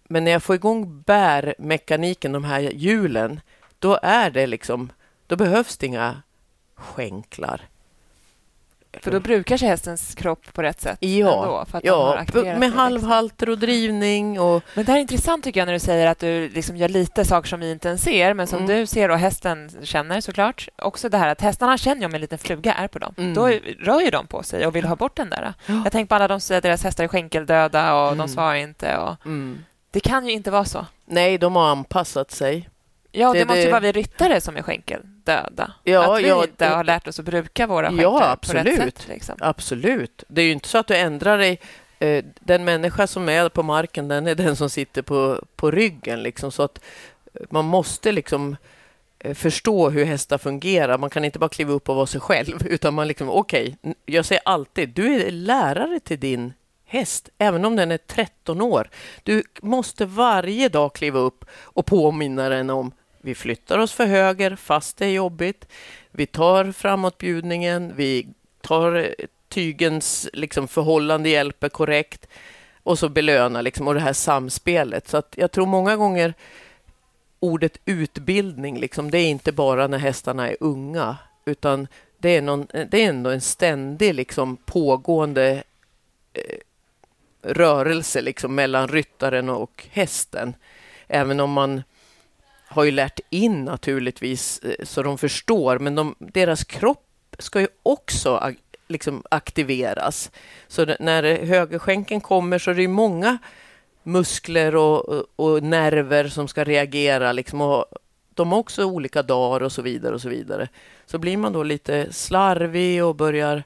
Men när jag får igång bärmekaniken, de här hjulen, då är det liksom, då behövs det inga skänklar. För då brukar sig hästens kropp på rätt sätt Ja, ändå, ja med det, liksom. halvhalter och drivning och Men det här är intressant tycker jag när du säger att du liksom gör lite saker som vi inte ens ser, men som Mm. du ser och hästen känner såklart. Också det här att hästarna känner om en liten fluga är på dem. Mm. Då rör ju de på sig och vill ha bort den där. Ja. Jag tänker på alla de som säger att deras hästar är skänkeldöda och Mm. de svarar inte. Och... mm. Det kan ju inte vara så. Nej, de har anpassat sig. Ja, det, Det- måste ju det- vara vi ryttare som är skänkeldöda. Ja, att vi ja, och- har lärt oss att bruka våra skänker Ja, på rätt absolut. sätt. Liksom. Absolut. Det är ju inte så att du ändrar dig. Eh, Den människa som är på marken, den är den som sitter på, på ryggen. Liksom, så att eh, man måste liksom eh, förstå hur hästar fungerar. Man kan inte bara kliva upp och vara sig själv, utan man liksom, okej, n- jag säger alltid, du är lärare till din häst, även om den är 13 år. Du måste varje dag kliva upp och påminna den om vi flyttar oss för höger fast det är jobbigt. Vi tar framåtbjudningen, vi tar tygens liksom, förhållande hjälper korrekt och så belöna liksom, och det här samspelet. Så att jag tror många gånger ordet utbildning, liksom, det är inte bara när hästarna är unga, utan det är, någon, det är ändå en ständig liksom, pågående eh, rörelse liksom, mellan ryttaren och hästen. Även om man har ju lärt in naturligtvis eh, så de förstår, men de, deras kropp ska ju också liksom aktiveras. Så när högerskänken kommer så är det ju många muskler och, och, och nerver som ska reagera. Liksom, och de har också olika dagar och så vidare. och Så vidare. Så blir man då lite slarvig och börjar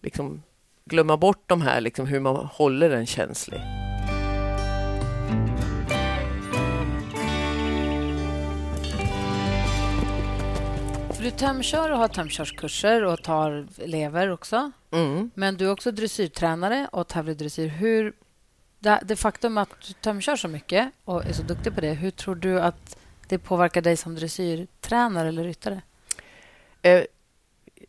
liksom glömma bort de här, liksom, hur man håller den känslig. För du tömkör och har tömkörskurser och tar elever också. Mm. Men du är också dressyrtränare och tävlar i dressyr. Hur, det, det faktum att du tömkör så mycket och är så duktig på det, hur tror du att det påverkar dig som dressyrtränare eller ryttare? Eh,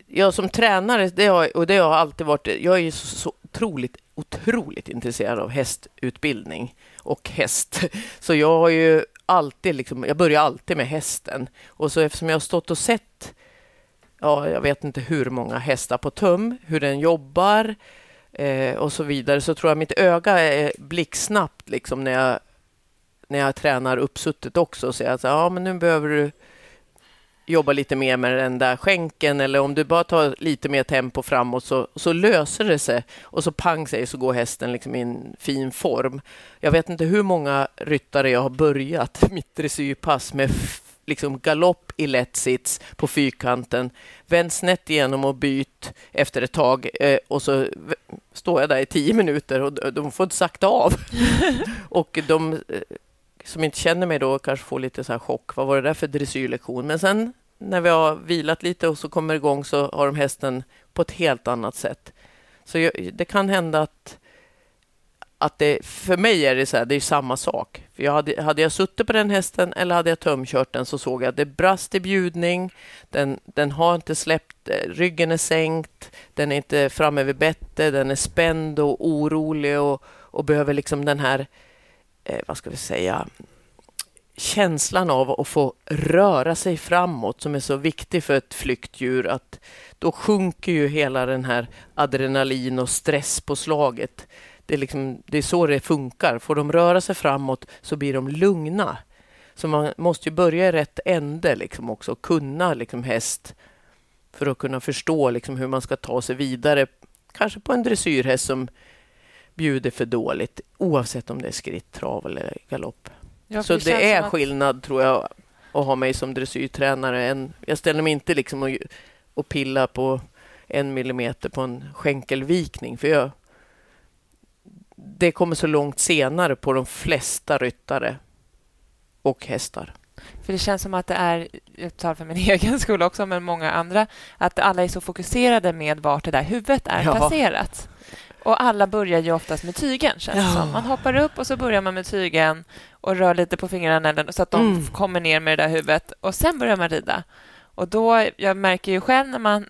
jag som tränare, det har, och det har alltid varit... Jag är ju så, så otroligt, otroligt intresserad av hästutbildning och häst. Så jag har ju alltid, liksom, jag börjar alltid med hästen. Och så eftersom jag har stått och sett, ja, jag vet inte hur många hästar på tum, hur den jobbar eh, och så vidare, så tror jag mitt öga är blixtsnabbt liksom när jag, när jag tränar uppsuttet också och säger att ja, men nu behöver du jobba lite mer med den där skänken eller om du bara tar lite mer tempo framåt så, så löser det sig och så pang säger så går hästen liksom i en fin form. Jag vet inte hur många ryttare jag har börjat mitt dressyrpass med liksom galopp i lätt sits på fyrkanten, vänd snett igenom och byt efter ett tag eh, och så står jag där i tio minuter och de- de får inte sakta av. och de eh, som inte känner mig då kanske får lite så här chock. Vad var det där för dressyrlektion? Men sen när vi har vilat lite och så kommer igång så har de hästen på ett helt annat sätt. Så jag, det kan hända att, att det, för mig är det så här, det är samma sak. För jag hade, hade jag suttit på den hästen eller hade jag tömkört den så såg jag att det brast i bjudning, den, den har inte släppt, eh, ryggen är sänkt, den är inte framme vid bettet, den är spänd och orolig och, och behöver liksom den här eh, vad ska vi säga, känslan av att få röra sig framåt som är så viktig för ett flyktdjur att då sjunker ju hela den här adrenalin och stresspåslaget. Det är, liksom, det är så det funkar. Får de röra sig framåt så blir de lugna. Så man måste ju börja i rätt ände liksom också, kunna liksom häst för att kunna förstå liksom hur man ska ta sig vidare. Kanske på en dressyrhäst som bjuder för dåligt oavsett om det är skritt, trav eller galopp. Ja, så det, känns är som att- skillnad tror jag att ha mig som dressyrtränare. än- Jag ställer mig inte liksom och, och pillar på en millimeter på en skänkelvikning för jag, det kommer så långt senare på de flesta ryttare och hästar. För det känns som att det är, jag tar för min egen skull också, men många andra, att alla är så fokuserade med vart det där huvudet är Ja. placerat. Och alla börjar ju oftast med tygen, känns Ja. som. Man hoppar upp och så börjar man med tygen och rör lite på fingrarna så att de Mm. kommer ner med det där huvudet och sen börjar man rida. Och då, jag märker ju själv när man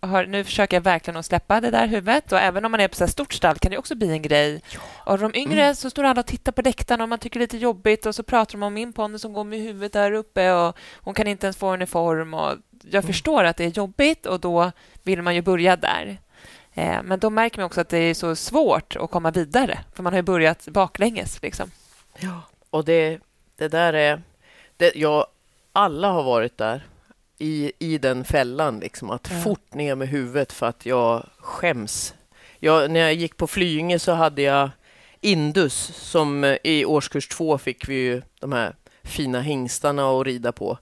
har, nu försöker jag verkligen att släppa det där huvudet och även om man är på så stort stall kan det också bli en grej. Och de yngre Mm. så står alla och tittar på läktaren och man tycker det är lite jobbigt och så pratar de om min ponny som går med huvudet där uppe och hon kan inte ens få en i form. Och jag förstår att det är jobbigt och då vill man ju börja där. Eh, men då märker man också att det är så svårt att komma vidare för man har ju börjat baklänges. Liksom. Ja. Och det, det där är... Det, ja, alla har varit där i, i den fällan, liksom, att Ja. fort ner med huvudet för att jag skäms. Jag, när jag gick på Flyinge så hade jag Indus som eh, i årskurs två fick vi ju de här fina hingstarna att rida på.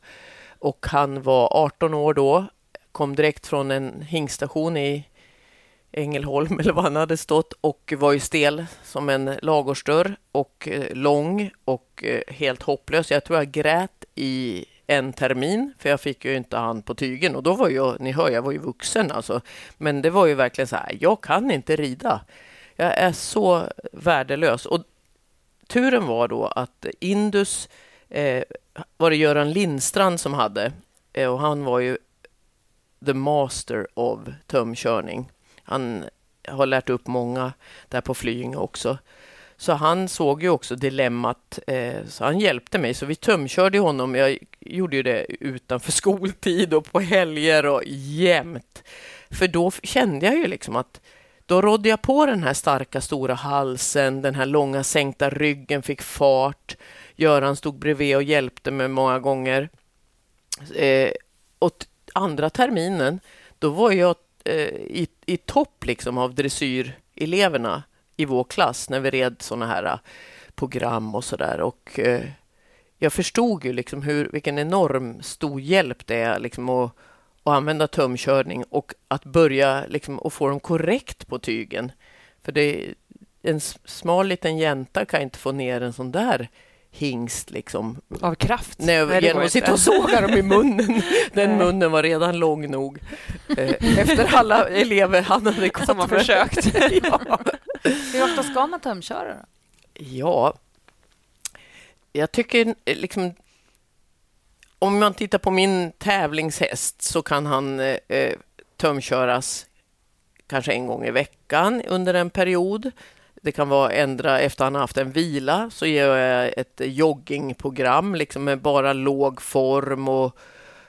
Och han var 18 år då, kom direkt från en hingstation i Ängelholm eller vad han hade stått och var ju stel som en lagårsdörr och eh, lång och eh, helt hopplös. Jag tror jag grät i en termin, för jag fick ju inte han på tygen och då var jag, ni hör, jag var ju vuxen alltså. Men det var ju verkligen så här, jag kan inte rida. Jag är så värdelös. Och turen var då att Indus eh, var det Göran Lindstrand som hade eh, och han var ju the master of tömkörning. Han har lärt upp många där på Flyinge också. Så han såg ju också dilemmat, eh, så han hjälpte mig. Så vi tömkörde honom. Jag gjorde ju det utanför skoltid och på helger och jämt. För då kände jag ju liksom att då rådde jag på den här starka stora halsen, den här långa sänkta ryggen fick fart. Göran stod bredvid och hjälpte mig många gånger. Eh, och andra terminen, då var jag Eh, i, i topp liksom av dressyreleverna i vår klass när vi red såna här eh, program och så där. Och eh, jag förstod ju liksom hur, vilken enorm stor hjälp det är liksom att, att använda tömkörning och att börja liksom att få dem korrekt på tygen. För det, en smal liten jänta kan inte få ner en sån där hingst liksom. Av kraft? Nej, Nej genom att sitta och såga dem i munnen. Den munnen var redan lång nog. Eh, efter alla elever han hade gått Som har försökt. ja. Hur ofta ska man tömköra? Då? Ja, jag tycker liksom... Om man tittar på min tävlingshäst så kan han eh, tömköras kanske en gång i veckan under en period. Det kan vara ändra efter han haft en vila så gör jag ett joggingprogram liksom med bara låg form och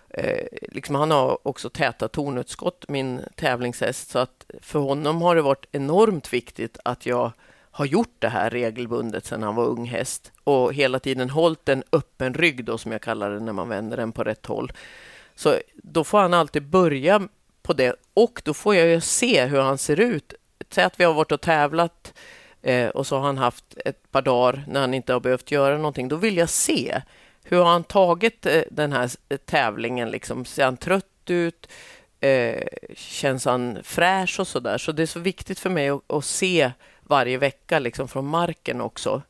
eh, liksom han har också täta tornutskott, min tävlingshäst, så att för honom har det varit enormt viktigt att jag har gjort det här regelbundet sedan han var ung häst och hela tiden hållit en öppen rygg då som jag kallar det när man vänder den på rätt håll. Så då får han alltid börja på det och då får jag ju se hur han ser ut. Säg att vi har varit och tävlat eh, och så har han haft ett par dagar när han inte har behövt göra någonting. Då vill jag se hur har han tagit eh, den här tävlingen? Liksom? Ser han trött ut? Eh, känns han fräsch och så där? Så det är så viktigt för mig att, att se varje vecka liksom från marken också.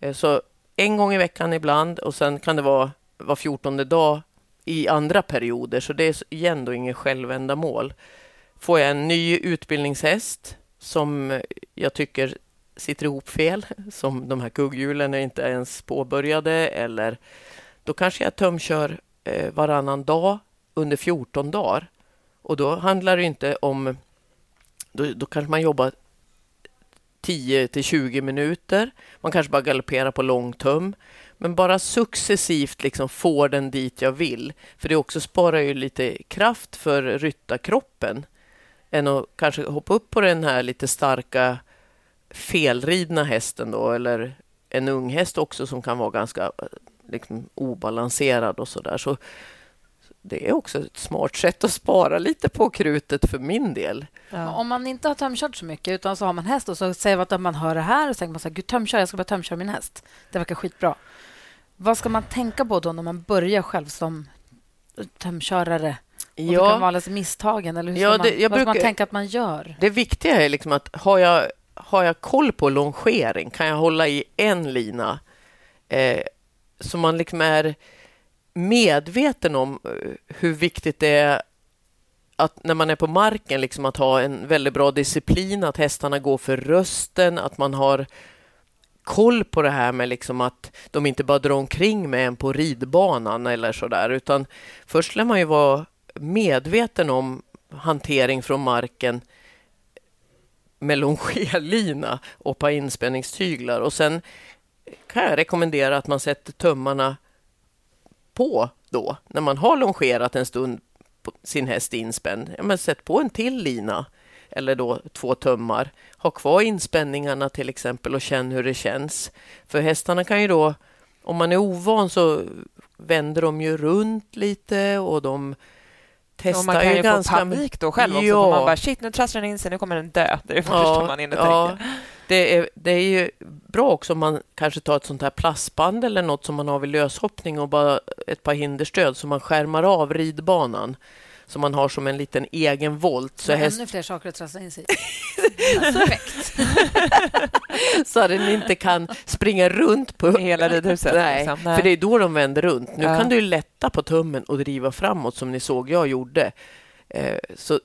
Eh, så en gång i veckan ibland och sen kan det vara var fjortonde dag i andra perioder. Så det är igen då inget självändamål. Får jag en ny utbildningshäst som jag tycker sitter ihop fel, som de här kugghjulen är inte ens påbörjade eller då kanske jag tömkör eh, varannan dag under 14 dagar. Och då handlar det inte om... Då, då kanske man jobbar 10 till 20 minuter. Man kanske bara galopperar på långtum. Men bara successivt liksom får den dit jag vill. För det också sparar ju lite kraft för ryttarkroppen. Än att kanske hoppa upp på den här lite starka felridna hästen då. Eller en ung häst också som kan vara ganska liksom obalanserad och så där. Så det är också ett smart sätt att spara lite på krutet för min del. Ja. Om man inte har tömkört så mycket utan så har man häst och så säger man att man hör det här och så tänker man så här, gud tömkör, jag ska bara tömköra min häst. Det verkar skitbra. Vad ska man tänka på då när man börjar själv som tömkörare? Och ja. Vilka vanligaste misstagen? Eller hur ja, det, man, vad brukar, ska man tänka att man gör? Det viktiga är liksom att har jag, har jag koll på longering, kan jag hålla i en lina eh, så man liksom är medveten om eh, hur viktigt det är att när man är på marken liksom att ha en väldigt bra disciplin, att hästarna går för rösten, att man har koll på det här med liksom att de inte bara drar omkring med en på ridbanan eller så där, utan först lär man ju vara medveten om hantering från marken med longerlina och ett par inspänningstyglar och sen kan jag rekommendera att man sätter tömmarna på då, när man har longerat en stund på sin häst inspänd. Ja, men sätt på en till lina eller då två tömmar. Ha kvar inspänningarna till exempel och känn hur det känns. För hästarna kan ju då, om man är ovan så vänder de ju runt lite och de testar man kan ju, ganska... få panik då själv också. Ja. För man bara shit, nu trasslar den in sig, nu kommer den dö. Det är det ja, första man in och ja. tänker. Det är, det är ju bra också om man kanske tar ett sånt här plastband eller något som man har vid löshoppning och bara ett par hinderstöd så man skärmar av ridbanan som man har som en liten egen volt. Så häst... ännu fler saker att trassla in sig i. Perfekt. så att den inte kan springa runt på hela ridhuset. Nej, liksom. Nej, för det är då de vänder runt. Nu ja. kan du lätta på tummen och driva framåt som ni såg jag gjorde. Eh, så,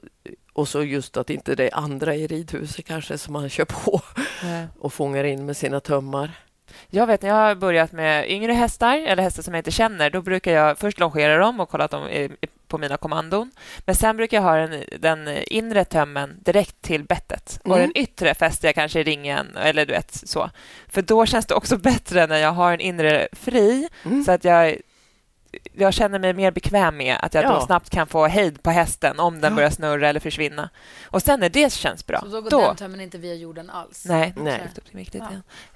och så just att inte det är andra i ridhuset kanske som man kör på Nej. och fångar in med sina tummar. Jag vet när jag har börjat med yngre hästar, eller hästar som jag inte känner, då brukar jag först longera dem och kolla att de är på mina kommandon. Men sen brukar jag ha den, den inre tömmen direkt till bettet mm. och den yttre fäster jag kanske i ringen eller du vet så. För då känns det också bättre när jag har en inre fri mm. så att jag jag känner mig mer bekväm med att jag ja. då snabbt kan få hejd på hästen om den ja. börjar snurra eller försvinna. Och sen när det känns bra... Så då går då... den tömmen inte via jorden alls? Nej, nej. Viktigt,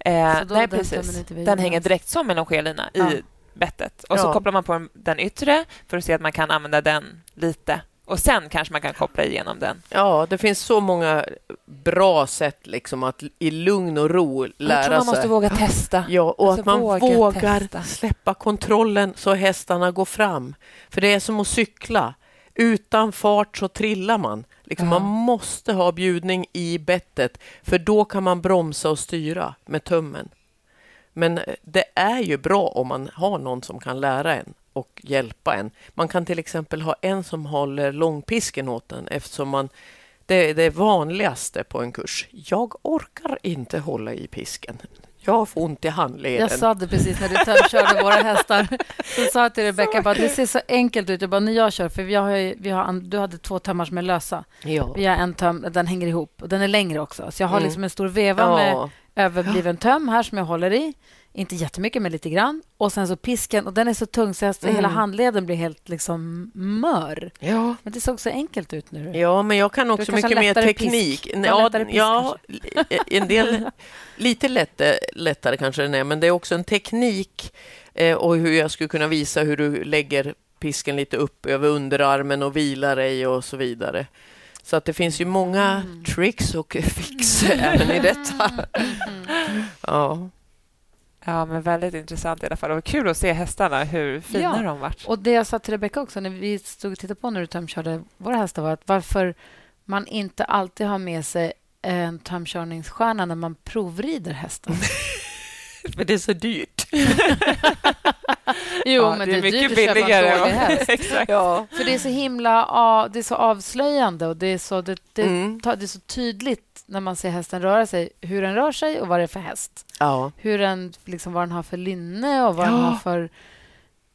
ja. eh, nej precis. Den hänger direkt som en longerlina i bettet. Och så kopplar man på den yttre för att se att man kan använda den lite och sen kanske man kan koppla igenom den. Ja, det finns så många bra sätt liksom att i lugn och ro lära sig. Jag tror man måste sig. våga testa. Ja, och alltså, att man våga vågar testa. släppa kontrollen så hästarna går fram. För det är som att cykla. Utan fart så trillar man. Liksom, ja. Man måste ha bjudning i bettet för då kan man bromsa och styra med tummen. Men det är ju bra om man har någon som kan lära en och hjälpa en. Man kan till exempel ha en som håller långpisken åt en eftersom man det är det vanligaste på en kurs. Jag orkar inte hålla i pisken. Jag får ont i handleden. Jag sa det precis när du körde våra hästar. Så sa jag till Rebecka att det ser så enkelt ut. Jag bara, när jag kör, för vi har, vi har, du hade två tömmar som är lösa. Ja. Vi har en töm, den hänger ihop och den är längre också. Så jag har mm. liksom en stor veva ja. med överbliven töm här som jag håller i. Inte jättemycket, men lite grann. Och sen så pisken. Och Den är så tung så mm. hela handleden blir helt liksom mör. Ja. Men det såg så enkelt ut nu. Ja, men jag kan också mycket mer teknik. Pisk. Ja, pisk, ja en del... lite lätt, lättare kanske den är, men det är också en teknik eh, och hur jag skulle kunna visa hur du lägger pisken lite upp över underarmen och vilar dig och så vidare. Så att det finns ju många mm. tricks och fix även i detta. Mm. Ja. Ja, men väldigt intressant i alla fall. Och kul att se hästarna, hur fina ja. de varit. Och det jag sa till Rebecka också när vi stod och tittade på när du tömkörde våra hästar var att varför man inte alltid har med sig en tömkörningsstjärna när man provrider hästen. För det är så dyrt. jo, ja, men det är, det är mycket billigare. Exakt. Ja. För det är så himla det är så avslöjande och det är så, det, det, mm. det är så tydligt när man ser hästen röra sig, hur den rör sig och vad det är för häst. Ja. Hur den, liksom, vad den har för linne och vad ja. den har för...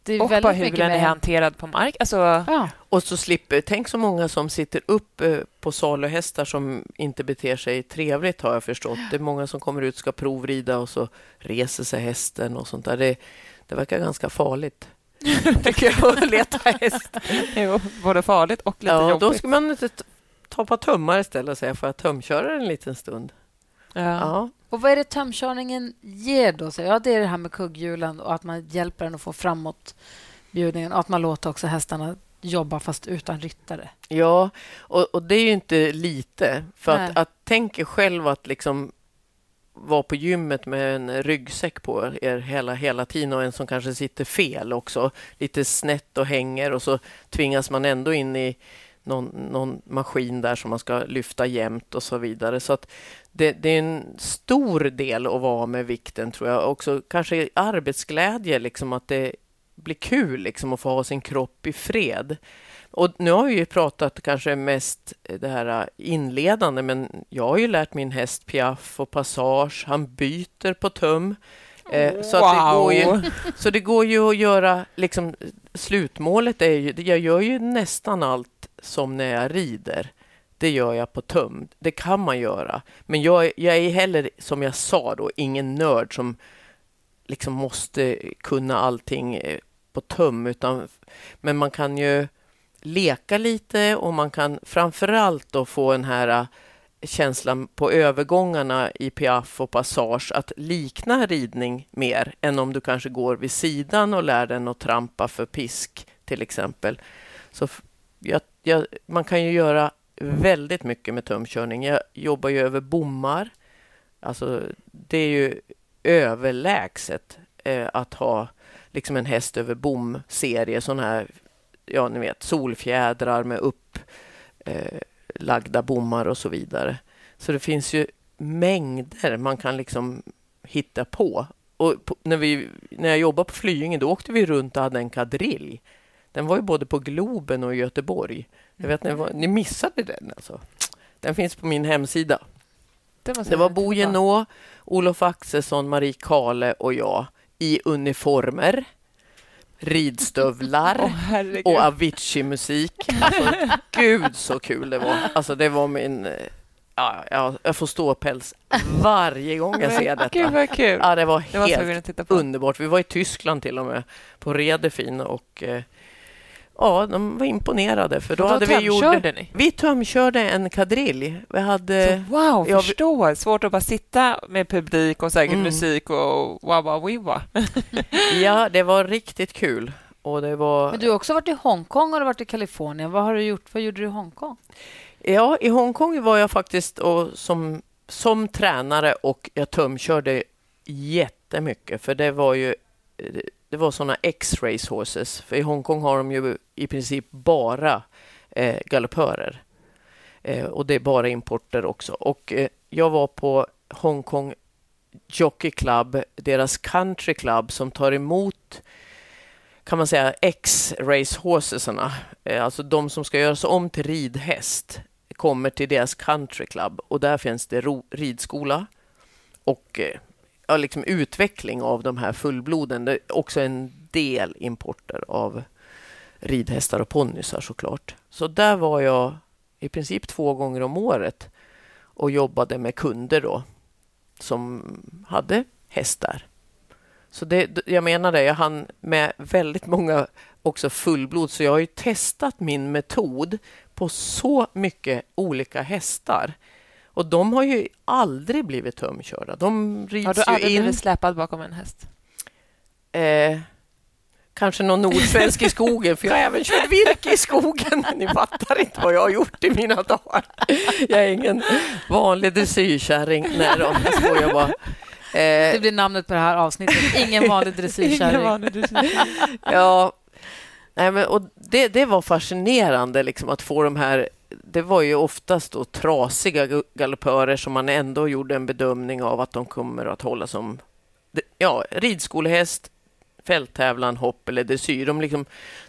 Det är och väldigt bara hur den är hanterad på mark. Alltså... Ja. Och så slipper... Tänk så många som sitter upp eh, på saluhästar som inte beter sig trevligt, har jag förstått. Det är många som kommer ut och ska provrida och så reser sig hästen och sånt där. Det, det verkar ganska farligt. tycker jag, att leta häst. jo, både farligt och lite ja, jobbigt. Då ska man inte ta på tummar istället och säga får jag tömköra en liten stund. Ja. ja. Och Vad är det tömkörningen ger då? Så, ja, det är det här med kugghjulen och att man hjälper den att få framåt bjudningen och att man låter också hästarna jobba fast utan ryttare. Ja, och, och det är ju inte lite. För att, att tänk själv att liksom vara på gymmet med en ryggsäck på er hela, hela tiden och en som kanske sitter fel också, lite snett och hänger och så tvingas man ändå in i någon, någon maskin där som man ska lyfta jämt och så vidare. Så att det, det, är en stor del att vara med vikten, tror jag. Också kanske arbetsglädje, liksom att det blir kul liksom, att få ha sin kropp i fred. Och nu har vi ju pratat kanske mest det här inledande, men jag har ju lärt min häst piaff och passage. Han byter på tum. Eh, så, wow. det går ju, så det går ju att göra, liksom, slutmålet är ju, jag gör ju nästan allt som när jag rider. Det gör jag på tum. Det kan man göra. Men jag, jag är heller, som jag sa då, ingen nörd som liksom måste kunna allting eh, på tum. Utan, men man kan ju leka lite och man kan framförallt då få den här äh, känslan på övergångarna i piaff och passage att likna ridning mer än om du kanske går vid sidan och lär den att trampa för pisk till exempel. Så jag, jag, man kan ju göra väldigt mycket med tumkörning. Jag jobbar ju över bommar Alltså, det är ju överlägset eh, att ha liksom en häst över bom-serie, sån här, ja ni vet, solfjädrar med upplagda eh, bommar och så vidare. Så det finns ju mängder man kan liksom hitta på. Och på, när, vi, när jag jobbade på Flyinge då åkte vi runt och hade en kadrill. Den var ju både på Globen och i Göteborg. Jag vet, ni, ni missade den alltså. Den finns på min hemsida. Det, det var Bo Genå, Olof Axelsson, Marie Kale och jag i uniformer, ridstövlar oh, och Avicii-musik. Alltså, gud så kul det var. Alltså, det var min... Ja, jag får ståpäls varje gång jag ser detta. Gud vad kul. Ja, det var, det var helt underbart. Vi var i Tyskland till och med, på Redefin och eh, Ja, de var imponerade. För då, då hade vi gjort, ni? Vi tömkörde en kadrill. Vi hade, så, wow, jag förstår. Svårt att bara sitta med publik och säkert mm. musik och wawa wiwa. ja, det var riktigt kul. Och det var... Men du har också varit i Hongkong och varit i Kalifornien. Vad har du gjort? Vad gjorde du i Hongkong? Ja, i Hongkong var jag faktiskt och som, som tränare och jag tömkörde jättemycket. För det var ju det var såna X-race horses. För i Hongkong har de ju i princip bara eh, galoppörer. Eh, och det är bara importer också. Och eh, jag var på Hongkong Jockey Club, deras country club som tar emot kan man säga X-race horsesarna, eh, alltså de som ska göras om till ridhäst, kommer till deras country club och där finns det ridskola och eh, liksom utveckling av de här fullbloden. Det är också en del importer av ridhästar och ponnysar såklart. Så där var jag i princip två gånger om året och jobbade med kunder då som hade hästar. Så det, jag menar det, jag hann med väldigt många också fullblod, så jag har ju testat min metod på så mycket olika hästar. Och de har ju aldrig blivit tömkörda. De rids har du aldrig in... blivit släpad bakom en häst? Eh, kanske någon nordsvensk i skogen, för jag har även kört virke i skogen. Ni fattar inte vad jag har gjort i mina dagar. Jag är ingen vanlig dressyrkärring. Nej då, jag skojar bara. Eh, det blir namnet på det här avsnittet. Ingen vanlig dressyrkärring. ja, nej, men, och det, det var fascinerande liksom, att få de här det var ju oftast då trasiga galoppörer som man ändå gjorde en bedömning av att de kommer att hålla som ja, ridskolehäst, fälttävlan, hopp eller dressyr. De, liksom,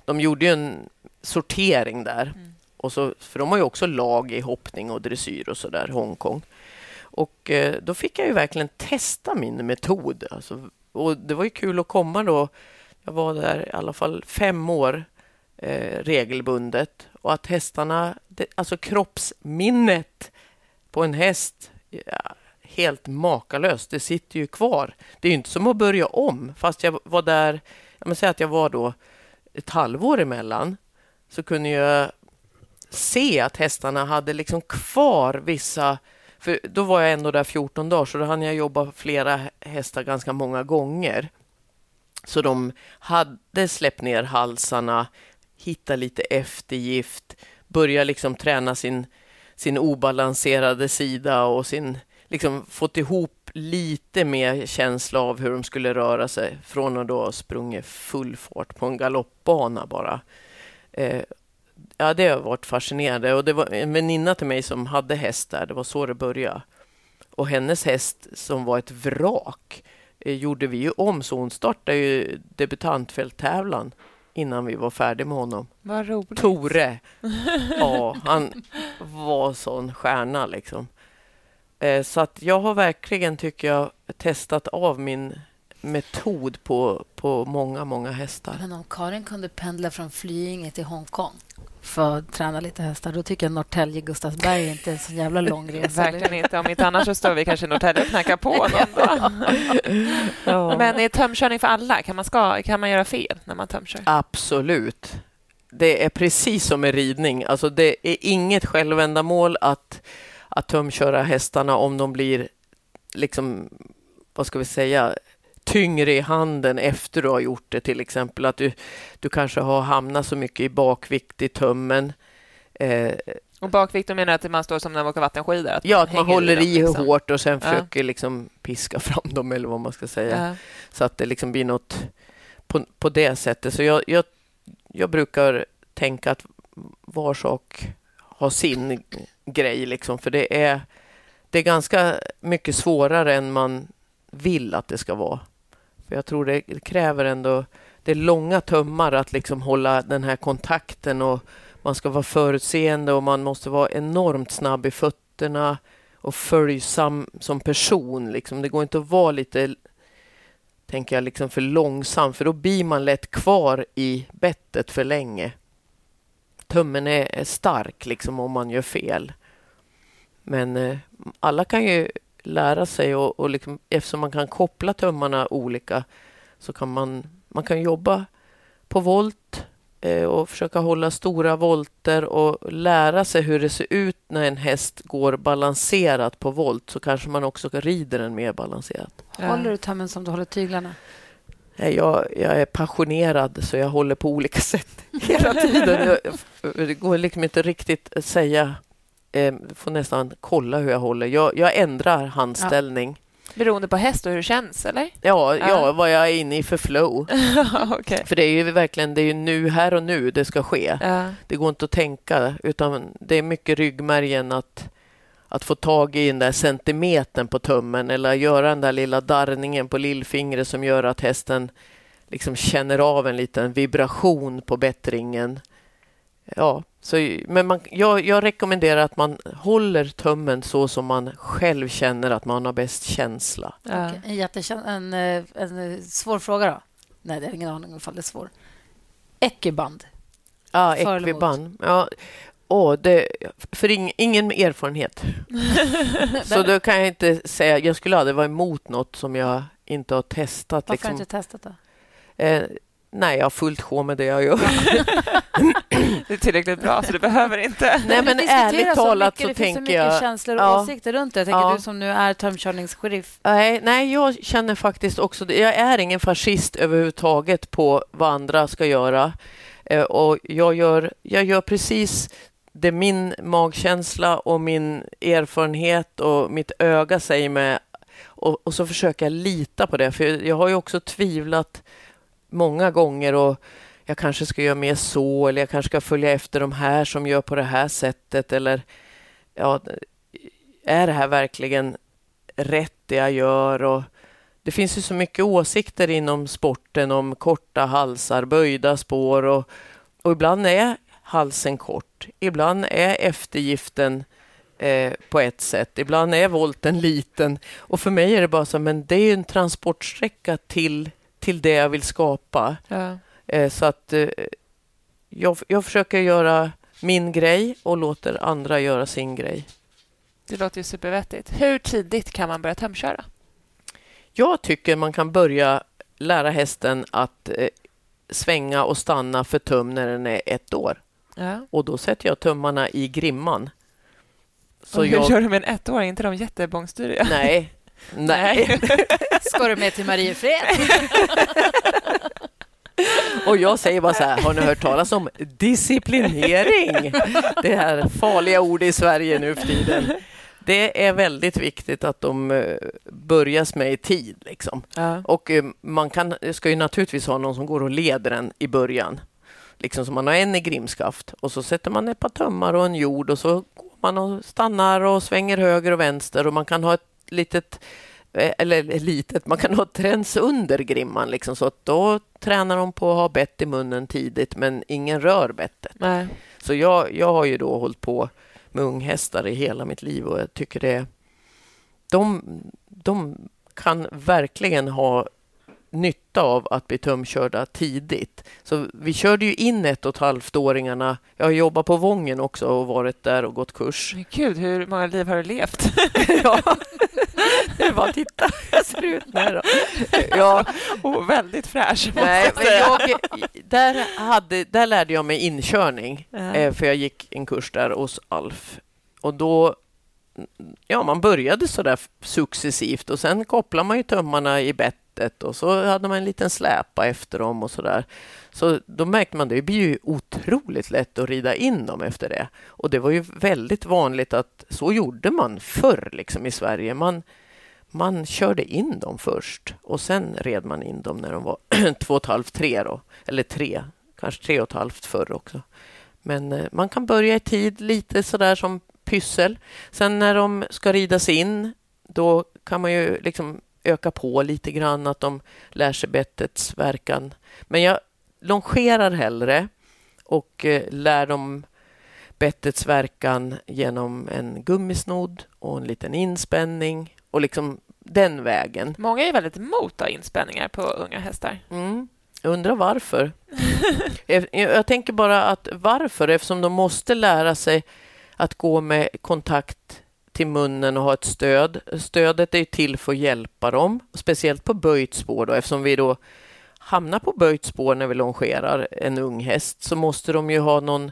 de gjorde ju en sortering där. Mm. Och så, för de har ju också lag i hoppning och dressyr och så där, Hongkong. Och eh, då fick jag ju verkligen testa min metod. Alltså, och det var ju kul att komma då. Jag var där i alla fall fem år eh, regelbundet och att hästarna, det, alltså kroppsminnet på en häst, ja, helt makalöst. Det sitter ju kvar. Det är inte som att börja om, fast jag var där, jag säga att jag var då ett halvår emellan, så kunde jag se att hästarna hade liksom kvar vissa för då var jag ändå där 14 dagar, så då hann jag jobba flera hästar ganska många gånger. Så de hade släppt ner halsarna, hittat lite eftergift, börja liksom träna sin, sin obalanserade sida och sin, liksom fått ihop lite mer känsla av hur de skulle röra sig från att då ha sprungit full fart på en galoppbana bara. Eh, ja, det har varit fascinerande och det var en väninna till mig som hade häst där, det var så det började. Och hennes häst som var ett vrak eh, gjorde vi ju om, så hon startade ju debutantfälttävlan innan vi var färdiga med honom. Vad roligt. Tore. Ja, han var sån stjärna liksom. Eh, så att jag har verkligen, tycker jag, testat av min metod på, på många, många hästar. Men om Karin kunde pendla från Flyinge till Hongkong för att träna lite hästar. Då tycker jag Norrtälje Gustavsberg är inte en så jävla lång resa. Verkligen inte. Om inte annars så står vi kanske i Norrtälje och knackar på någon dag. ja. Men är tömkörning för alla? Kan man, ska, kan man göra fel när man tömkör? Absolut. Det är precis som med ridning. Alltså det är inget självändamål att, att tömköra hästarna om de blir liksom, vad ska vi säga, tyngre i handen efter du har gjort det. Till exempel att du, du kanske har hamnat så mycket i bakvikt i tömmen Eh, Och bakvikt, då menar att man står som när man åker vattenskidor? Att ja, att man håller dem, i liksom. hårt och sen Ja. försöker liksom piska fram dem eller vad man ska säga. Ja. Så att det liksom blir något på, på det sättet. Så jag, jag, jag brukar tänka att var sak har sin grej, liksom, för det är, det är ganska mycket svårare än man vill att det ska vara. För jag tror det kräver ändå det är långa tummar att liksom hålla den här kontakten och man ska vara förutseende och man måste vara enormt snabb i fötterna och följsam som person. Liksom. Det går inte att vara lite tänker jag, liksom för långsam, för då blir man lätt kvar i bettet för länge. Tummen är, är stark liksom om man gör fel. Men eh, alla kan ju lära sig och, och liksom, eftersom man kan koppla tummarna olika så kan man, man kan jobba på volt eh, och försöka hålla stora volter och lära sig hur det ser ut när en häst går balanserat på volt så kanske man också rider den mer balanserat. Håller du tömmen som du håller tyglarna? Nej, Jag, jag är passionerad så jag håller på olika sätt hela tiden. Jag, det går liksom inte riktigt att säga. Eh, får nästan kolla hur jag håller. Jag, jag ändrar handställning. Beroende på häst och hur det känns, eller? Ja, Ja. ja, vad jag är inne i för flow. Okej. För det är ju verkligen det är nu, här och nu det ska ske. Ja. Det går inte att tänka, utan det är mycket ryggmärgen att, att få tag i den där centimetern på tummen eller göra den där lilla darrningen på lillfingret som gör att hästen liksom känner av en liten vibration på bättringen. Ja, så, men man, jag, jag rekommenderar att man håller tummen så som man själv känner att man har bäst känsla. Ja. Okej, En, en, eh, en eh, svår fråga då? Nej, det har ingen aning om det är svår. Ekiband. Ja, ekviband. Ja, åh, det, för ing, ingen erfarenhet. Så då kan jag inte säga, jag skulle aldrig vara emot något som jag inte har testat. Varför har Liksom. du inte testat då? Eh, nej, jag har fullt sjå med det jag gör. Det är tillräckligt bra, så du behöver inte. nej, men ärligt så talat mycket, så Det finns så tänker mycket jag... känslor och Ja. åsikter runt det. Jag tänker Ja. du som nu är tömkörningssheriff. Nej, nej, jag känner faktiskt också det. Jag är ingen fascist överhuvudtaget på vad andra ska göra. Eh, och jag gör, jag gör precis det min magkänsla och min erfarenhet och mitt öga säger mig. Och, och så försöker jag lita på det. För jag har ju också tvivlat många gånger och jag kanske ska göra mer så eller jag kanske ska följa efter de här som gör på det här sättet eller ja, är det här verkligen rätt det jag gör? Och det finns ju så mycket åsikter inom sporten om korta halsar, böjda spår och, och ibland är halsen kort. Ibland är eftergiften eh, på ett sätt. Ibland är volten liten. Och för mig är det bara så, men det är ju en transportsträcka till, till det jag vill skapa. Ja. Eh, så att eh, jag, jag försöker göra min grej och låter andra göra sin grej. Det låter ju supervettigt. Hur tidigt kan man börja tömköra? Jag tycker man kan börja lära hästen att eh, svänga och stanna för tum när den är ett år. Ja. Och då sätter jag tummarna i grimman. Så och hur jag... gör du med en ettåring? Är inte de jättebångstyriga? Nej. Nej. Ska du med till Mariefred? Och jag säger bara så här, har ni hört talas om disciplinering? Det här farliga ordet i Sverige nu för tiden. Det är väldigt viktigt att de eh, börjas med i tid. Liksom. Ja. Och eh, man kan, ska ju naturligtvis ha någon som går och leder den i början. Liksom så man har en i grimskaft och så sätter man ett par tummar och en jord och så går man och stannar och svänger höger och vänster och man kan ha ett litet eller litet, man kan ha träns under grimman liksom, så då tränar de på att ha bett i munnen tidigt men ingen rör bettet. Nej. Så jag, jag har ju då hållit på med unghästar i hela mitt liv och jag tycker det... De, de kan verkligen ha nytta av att bli tumkörda tidigt. Så vi körde ju in ett och ett halvt åringarna. Jag har jobbat på Vången också och varit där och gått kurs. Men Gud, hur många liv har du levt? ja. Det är bara titta hur jag ser ut nu. Ja, Oh, väldigt fräsch. nej, men jag, där, hade, där lärde jag mig inkörning. Eh, för jag gick en kurs där hos Alf. Och då, ja, man började så där successivt och sen kopplade man ju tömmarna i bettet och så hade man en liten släpa efter dem och så där. Så då märkte man att det blir ju otroligt lätt att rida in dem efter det. Och det var ju väldigt vanligt att så gjorde man förr liksom i Sverige. Man, man körde in dem först och sen red man in dem när de var två och ett halvt, tre då. Eller tre, kanske tre och ett halvt förr också. Men eh, man kan börja i tid, lite sådär som pyssel. Sen när de ska ridas in, då kan man ju liksom öka på lite grann, att de lär sig bettets verkan. Men jag longerar hellre och eh, lär dem bettets verkan genom en gummisnodd och en liten inspänning och liksom den vägen. Många är väldigt emot inspänningar på unga hästar. Mm. Jag undrar varför. jag, jag tänker bara att varför, eftersom de måste lära sig att gå med kontakt till munnen och ha ett stöd. Stödet är till för att hjälpa dem, speciellt på böjt spår då, eftersom vi då hamnar på böjt spår när vi longerar en ung häst så måste de ju ha någon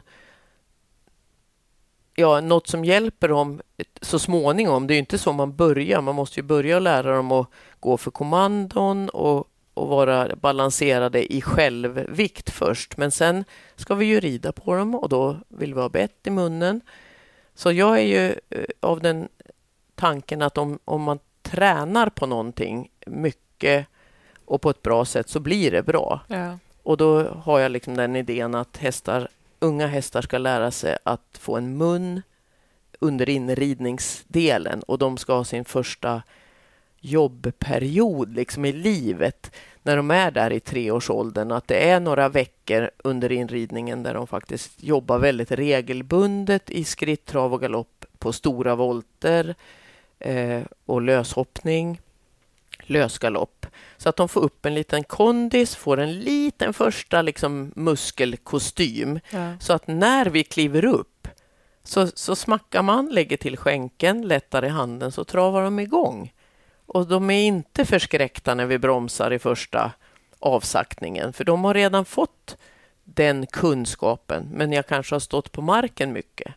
ja, något som hjälper dem så småningom. Det är ju inte så man börjar. Man måste ju börja lära dem att gå för kommandon och, och vara balanserade i självvikt först. Men sen ska vi ju rida på dem och då vill vi ha bett i munnen. Så jag är ju eh, av den tanken att om, om man tränar på någonting mycket och på ett bra sätt så blir det bra. Ja. Och då har jag liksom den idén att hästar, unga hästar ska lära sig att få en mun under inridningsdelen och de ska ha sin första jobbperiod liksom i livet när de är där i treårsåldern. Att det är några veckor under inridningen där de faktiskt jobbar väldigt regelbundet i skritt, trav och galopp på stora volter eh, och löshoppning, lösgalopp. Så att de får upp en liten kondis, får en liten första liksom, muskelkostym. Ja. Så att när vi kliver upp så, så smackar man, lägger till skänken, lättar i handen så travar de igång. Och de är inte förskräckta när vi bromsar i första avsaktningen, för de har redan fått den kunskapen, men jag kanske har stått på marken mycket.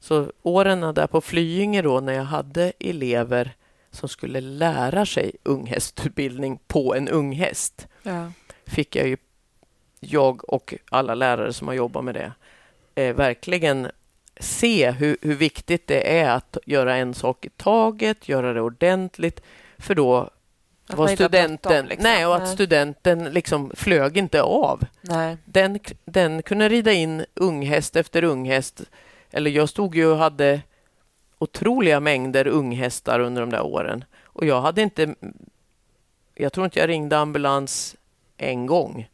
Så åren där på Flyinge då, när jag hade elever som skulle lära sig unghästutbildning på en unghäst, Ja. fick jag ju, jag och alla lärare som har jobbat med det, eh, verkligen se hur, hur viktigt det är att göra en sak i taget, göra det ordentligt, för då Att var studenten... bråttom, liksom. Nej, och att Nej. studenten liksom flög inte av. Nej. Den, den kunde rida in unghäst efter unghäst. Eller jag stod ju och hade otroliga mängder unghästar under de där åren. Och jag hade inte... Jag tror inte jag ringde ambulans en gång.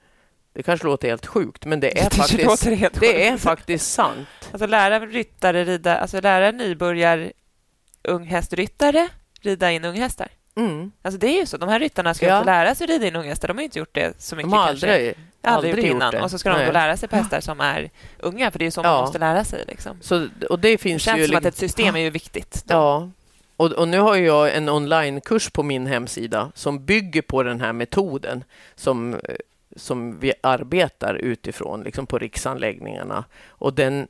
Det kanske låter helt sjukt, men det är Det faktiskt, det är faktiskt sant. Alltså lära ryttare rida, alltså lära nybörjar unghästryttare rida in unghästar. Mm. Alltså det är ju så. De här ryttarna ska Ja. få lära sig rida in unghästar. De har ju inte gjort det så mycket De har kanske. aldrig, aldrig gjort aldrig innan. gjort det. Och så ska de Nej. då lära sig på hästar som är unga, för det är ju så man Ja. måste lära sig. Liksom. Så, och det Det finns känns ju... som att ett system är ju viktigt. då. Ja, och, och nu har jag en onlinekurs på min hemsida som bygger på den här metoden som, eh, som vi arbetar utifrån liksom på riksanläggningarna. Och den,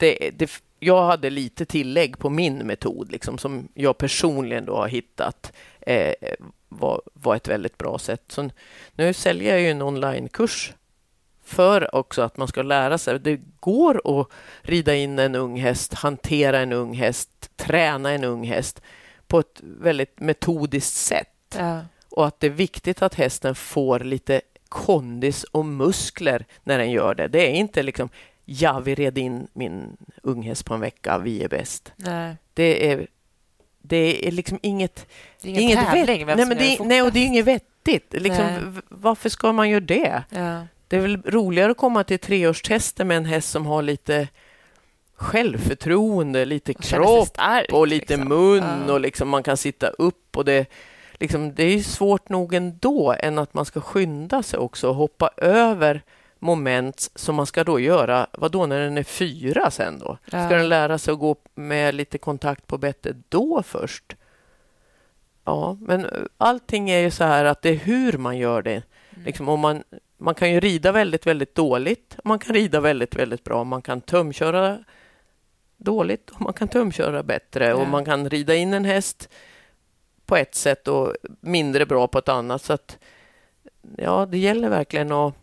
det, det, jag hade lite tillägg på min metod liksom, som jag personligen då har hittat eh, var, var ett väldigt bra sätt. Så nu säljer jag ju en onlinekurs för också att man ska lära sig. Det går att rida in en ung häst, hantera en ung häst, träna en ung häst på ett väldigt metodiskt sätt. Ja. Och att det är viktigt att hästen får lite kondis och muskler när den gör det. Det är inte liksom ja, vi red in min unghäst på en vecka, vi är bäst. Nej, Det är, det är liksom inget... det är ingen inget tävling vem nej, men det, nej, och det är inget vettigt. Liksom, Nej. varför ska man göra det? Ja. Det är väl roligare att komma till treårstester med en häst som har lite självförtroende, lite Och kropp stark, och lite liksom. mun Ja. och liksom man kan sitta upp och det, liksom, det är ju svårt nog ändå än att man ska skynda sig också och hoppa över moment som man ska då göra, vad då när den är fyra sen då? Ska Ja. den lära sig att gå med lite kontakt på bettet då först? Ja, men eh, allting är ju så här att det är hur man gör det. Mm. Liksom om man, man kan ju rida väldigt, väldigt dåligt. Man kan rida väldigt, väldigt bra. Man kan tömköra dåligt och man kan tömköra bättre Ja. och man kan rida in en häst på ett sätt och mindre bra på ett annat. Så att, ja, det gäller verkligen att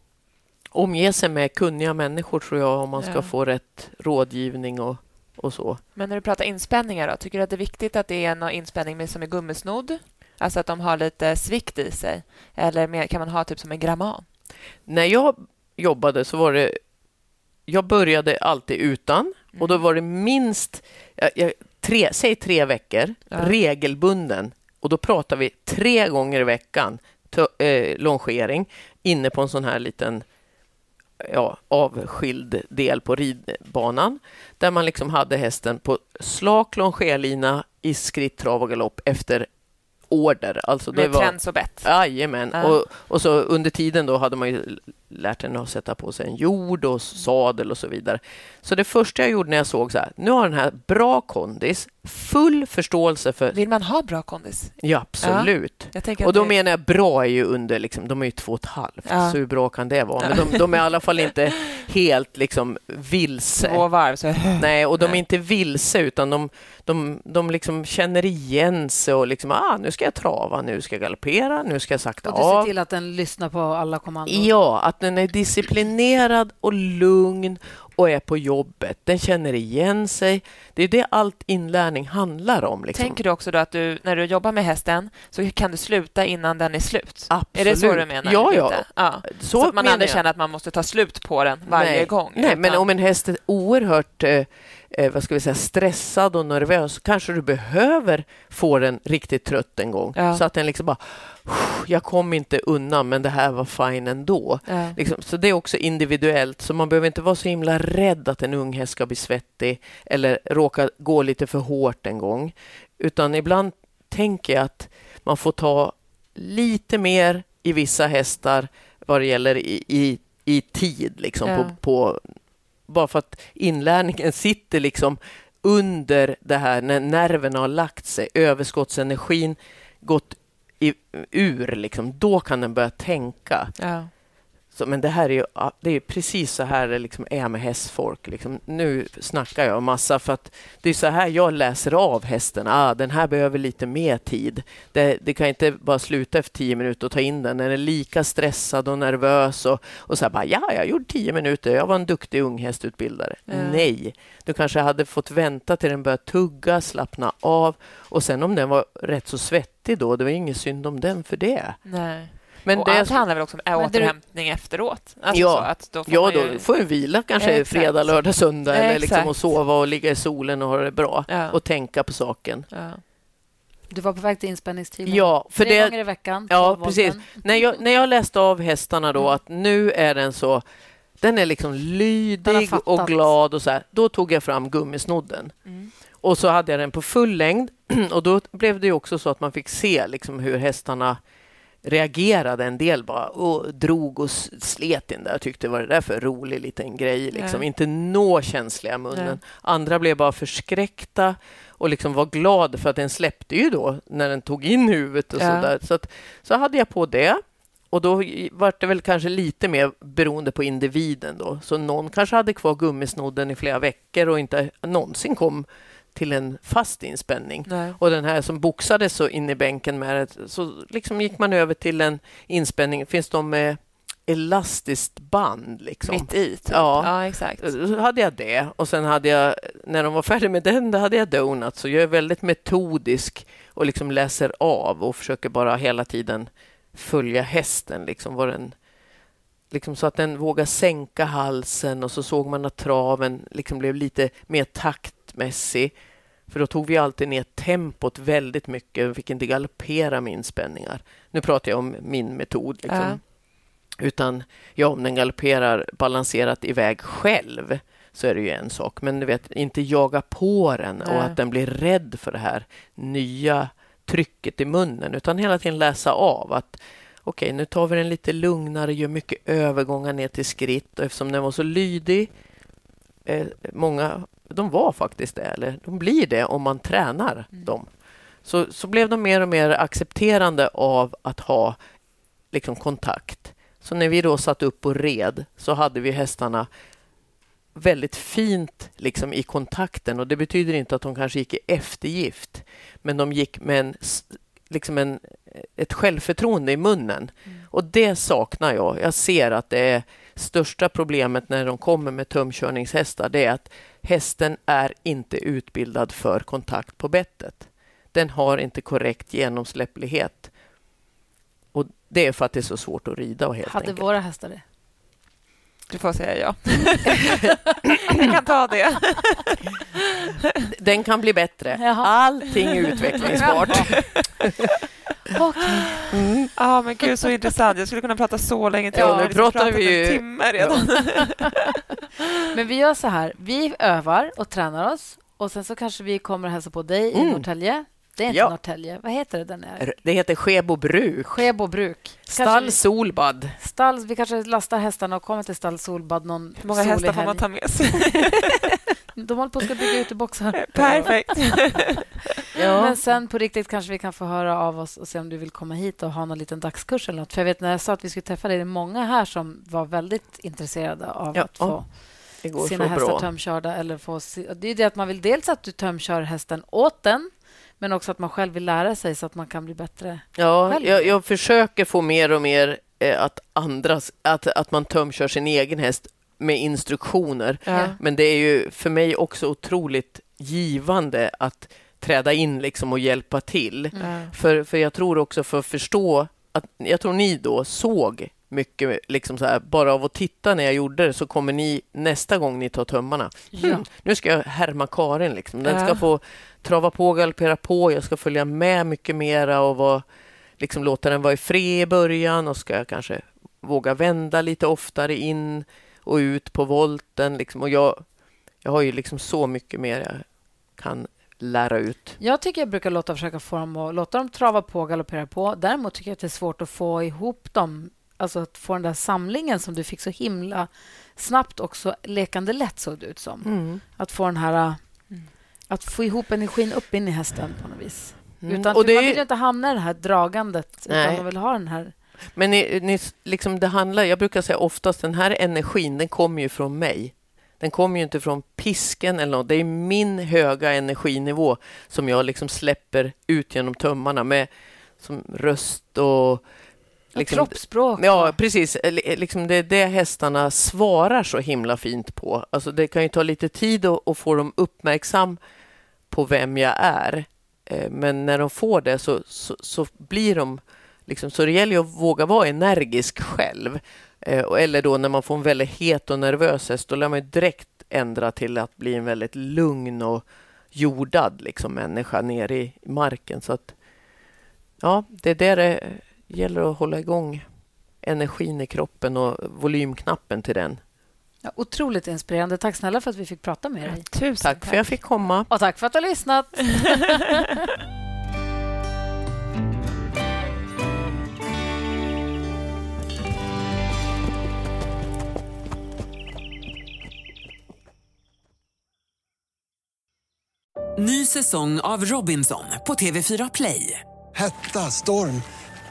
omge sig med kunniga människor tror jag om man ska Ja. få rätt rådgivning och, och så. Men när du pratar inspänningar, då, tycker du att det är viktigt att det är någon inspänning med, som är gummisnodd? Alltså att de har lite svikt i sig? Eller kan man ha typ som en gramman? När jag jobbade så var det... Jag började alltid utan och då var det minst... Jag, jag, tre, säg tre veckor, Ja. regelbunden. Och då pratar vi tre gånger i veckan to, eh, longering inne på en sån här liten ja, avskild del på ridbanan där man liksom hade hästen på slak longerlina i skritt, trav och galopp efter order. Alltså det Med var, träns och bett? Jajamän. Ja. Och, och så under tiden då hade man ju lärt henne att sätta på sig en jord och sadel och så vidare. Så det första jag gjorde när jag såg så här, nu har den här bra kondis, full förståelse för... Vill man ha bra kondis? Ja, absolut. Tänker Och då det- menar jag bra är ju under, liksom, de är ju två och ett halvt, Ja. så hur bra kan det vara? Men de, de är i alla fall inte helt liksom vilse. Två varv, så... Nej, och de är Nej. inte vilse utan de, de, de liksom känner igen sig och liksom, ah, nu ska jag trava, nu ska jag galoppera, nu ska jag sakta Och du ser av. till att den lyssnar på alla kommandon. Ja, att den är disciplinerad och lugn och är på jobbet. Den känner igen sig. Det är det allt inlärning handlar om. Liksom. Tänker du också då att du, när du jobbar med hästen så kan du sluta innan den är slut? Är det så Absolut. du menar? Ja, ja. Ja. Så, Så, att man aldrig känner att man måste ta slut på den varje Nej. gång? Nej, men utan- om en häst är oerhört eh, eh, vad ska vi säga, stressad och nervös kanske du behöver få den riktigt trött en gång. Ja. Så att den liksom bara, jag kom inte undan men det här var fine ändå. Ja. Liksom, så det är också individuellt, så man behöver inte vara så himla rädd att en ung häst ska bli svettig eller råka gå lite för hårt en gång. Utan ibland tänker jag att man får ta lite mer i vissa hästar vad det gäller i, i, i tid. Liksom, Ja. på, på, bara för att inlärningen sitter liksom under det här när nerverna har lagt sig, överskottsenergin gått i, ur, liksom, då kan den börja tänka. Ja. Så, men det här är ju det är precis så här det liksom är med hästfolk. Liksom. Nu snackar jag massa för att det är så här jag läser av hästen. Ah, den här behöver lite mer tid. Det, det kan inte bara sluta efter tio minuter och ta in den. Den är lika stressad och nervös och, och så här bara, ja, jag gjorde tio minuter. Jag var en duktig unghästutbildare. Ja. Nej, du kanske hade fått vänta till den började tugga, slappna av och sen om den var rätt så svettig då, det var ingen synd om den för det. Nej. Men och det allt handlar väl också om återhämtning efteråt? Alltså Ja. så att då får Ja, då ju... får en vila kanske Exakt. fredag, lördag, söndag eller liksom Exakt. och sova och ligga i solen och ha det bra Ja. och tänka på saken. Ja. Du var på väg till inspänningstiden. Ja, för Tre det, gånger i veckan. ja 12 precis. När jag, när jag läste av hästarna då Mm. att nu är den så den är liksom lydig och glad och så här. Då tog jag fram gummisnodden. Mm. Och så hade jag den på full längd och då blev det ju också så att man fick se liksom hur hästarna reagerade. En del bara och drog och slet in där. Jag tyckte vad är det där för rolig liten grej. Liksom. Inte nå känsliga munnen. Nej. Andra blev bara förskräckta och liksom var glad för att den släppte ju då när den tog in huvudet och Ja. sådär. Så, att, så hade jag på det. Och då var det väl kanske lite mer beroende på individen då. Så någon kanske hade kvar gummisnodden i flera veckor och inte någonsin kom till en fast inspänning. Nej. Och den här som boxades så in i bänken med det, så liksom gick man över till en inspänning. Finns de med elastiskt band liksom? Mitt i, typ. Ja. ja, exakt. Så hade jag det och sen hade jag, när de var färdiga med den, då hade jag donuts. Så jag är väldigt metodisk och liksom läser av och försöker bara hela tiden följa hästen, liksom vad den Liksom så att den vågar sänka halsen och så såg man att traven liksom blev lite mer taktmässig. För då tog vi alltid ner tempot väldigt mycket. Vi fick inte galoppera med inspänningar. Nu pratar jag om min metod. Liksom. Ja. Utan ja, om den galopperar balanserat iväg själv så är det ju en sak. Men du vet, inte jaga på den och Nej. att den blir rädd för det här nya trycket i munnen. Utan hela tiden läsa av att okej, nu tar vi den lite lugnare, gör mycket övergångar ner till skritt. Och eftersom den var så lydig, eh, många, de var faktiskt det, eller de blir det om man tränar dem. Så, så blev de mer och mer accepterande av att ha liksom, kontakt. Så när vi då satt upp och red så hade vi hästarna väldigt fint liksom, i kontakten och det betyder inte att de kanske gick i eftergift, men de gick med en, liksom en, ett självförtroende i munnen. Mm. Och det saknar jag. Jag ser att det är största problemet när de kommer med tömkörningshästar, det är att hästen är inte utbildad för kontakt på bettet. Den har inte korrekt genomsläpplighet. Och det är för att det är så svårt att rida. Helt Hade enkelt. våra hästar det? Du får säga ja. Jag kan ta det. Den kan bli bättre. Jaha. Allting är utvecklingsbart. Okay. Mm. Ah, men gud, så intressant. Jag skulle kunna prata så länge till. Ja, nu pratar vi ju... en timme redan. men vi gör så här. Vi övar och tränar oss och sen så kanske vi kommer och hälsa på dig mm. i Norrtälje. Det är inte ja. Norrtälje. Vad heter det där nere? Det heter Skebo bruk. Stall Solbad. Stall, vi kanske lastar hästarna och kommer till Stall Solbad någon Hur många hästar får man ta med sig? De håller på att bygga ut i boxar. Perfekt. ja. Men sen på riktigt kanske vi kan få höra av oss och se om du vill komma hit och ha någon liten dagskurs eller något. För jag vet när jag sa att vi skulle träffa dig, det är många här som var väldigt intresserade av ja. att få sina hästar bra. tömkörda. Eller få, det är det att man vill dels att du tömkör hästen åt den men också att man själv vill lära sig så att man kan bli bättre Ja, jag, jag, försöker få mer och mer eh, att andras, att, att man tömkör sin egen häst med instruktioner. Ja. Men det är ju för mig också otroligt givande att träda in liksom och hjälpa till. Mm. För, för jag tror också för att förstå att jag tror ni då såg mycket, liksom så här, bara av att titta när jag gjorde det så kommer ni nästa gång ni tar tömmarna. Ja. Mm, nu ska jag härma Karin. Liksom. Den ska få trava på galoppera på. Jag ska följa med mycket mera och vara, liksom, låta den vara i fred i början och ska kanske våga vända lite oftare in och ut på volten. Liksom. Och jag, jag har ju liksom så mycket mer jag kan lära ut. Jag tycker jag brukar låta försöka få dem att låta dem trava på och galoppera på. Däremot tycker jag att det är svårt att få ihop dem alltså att få den där samlingen som du fick så himla snabbt och så lekande lätt såg det ut som. Mm. Att få den här... Mm. Att få ihop energin upp in i hästen på något vis. Mm. Utan, och det man vill ju inte hamna i det här dragandet, Nej. utan man vill ha den här... Men ni, ni, liksom det handlar, jag brukar säga oftast den här energin, den kommer ju från mig. Den kommer ju inte från pisken eller något. Det är min höga energinivå som jag liksom släpper ut genom tömmarna med som röst och Liksom, Kroppsspråk. Ja, precis. Liksom det är det hästarna svarar så himla fint på. Alltså det kan ju ta lite tid att, få dem uppmärksam på vem jag är. Eh, men när de får det så, så, så blir de... Liksom, så det gäller ju att våga vara energisk själv. Eh, eller då när man får en väldigt het och nervös häst, då lär man direkt ändra till att bli en väldigt lugn och jordad liksom, människa nere i marken. Så att, ja, det är där det gäller att hålla igång energin i kroppen och volymknappen till den. Ja, otroligt inspirerande. Tack snälla för att vi fick prata med dig. Tusen tack, tack för att jag fick komma. Och tack för att du har lyssnat. Ny säsong av Robinson på TV4 Play. Hetta, storm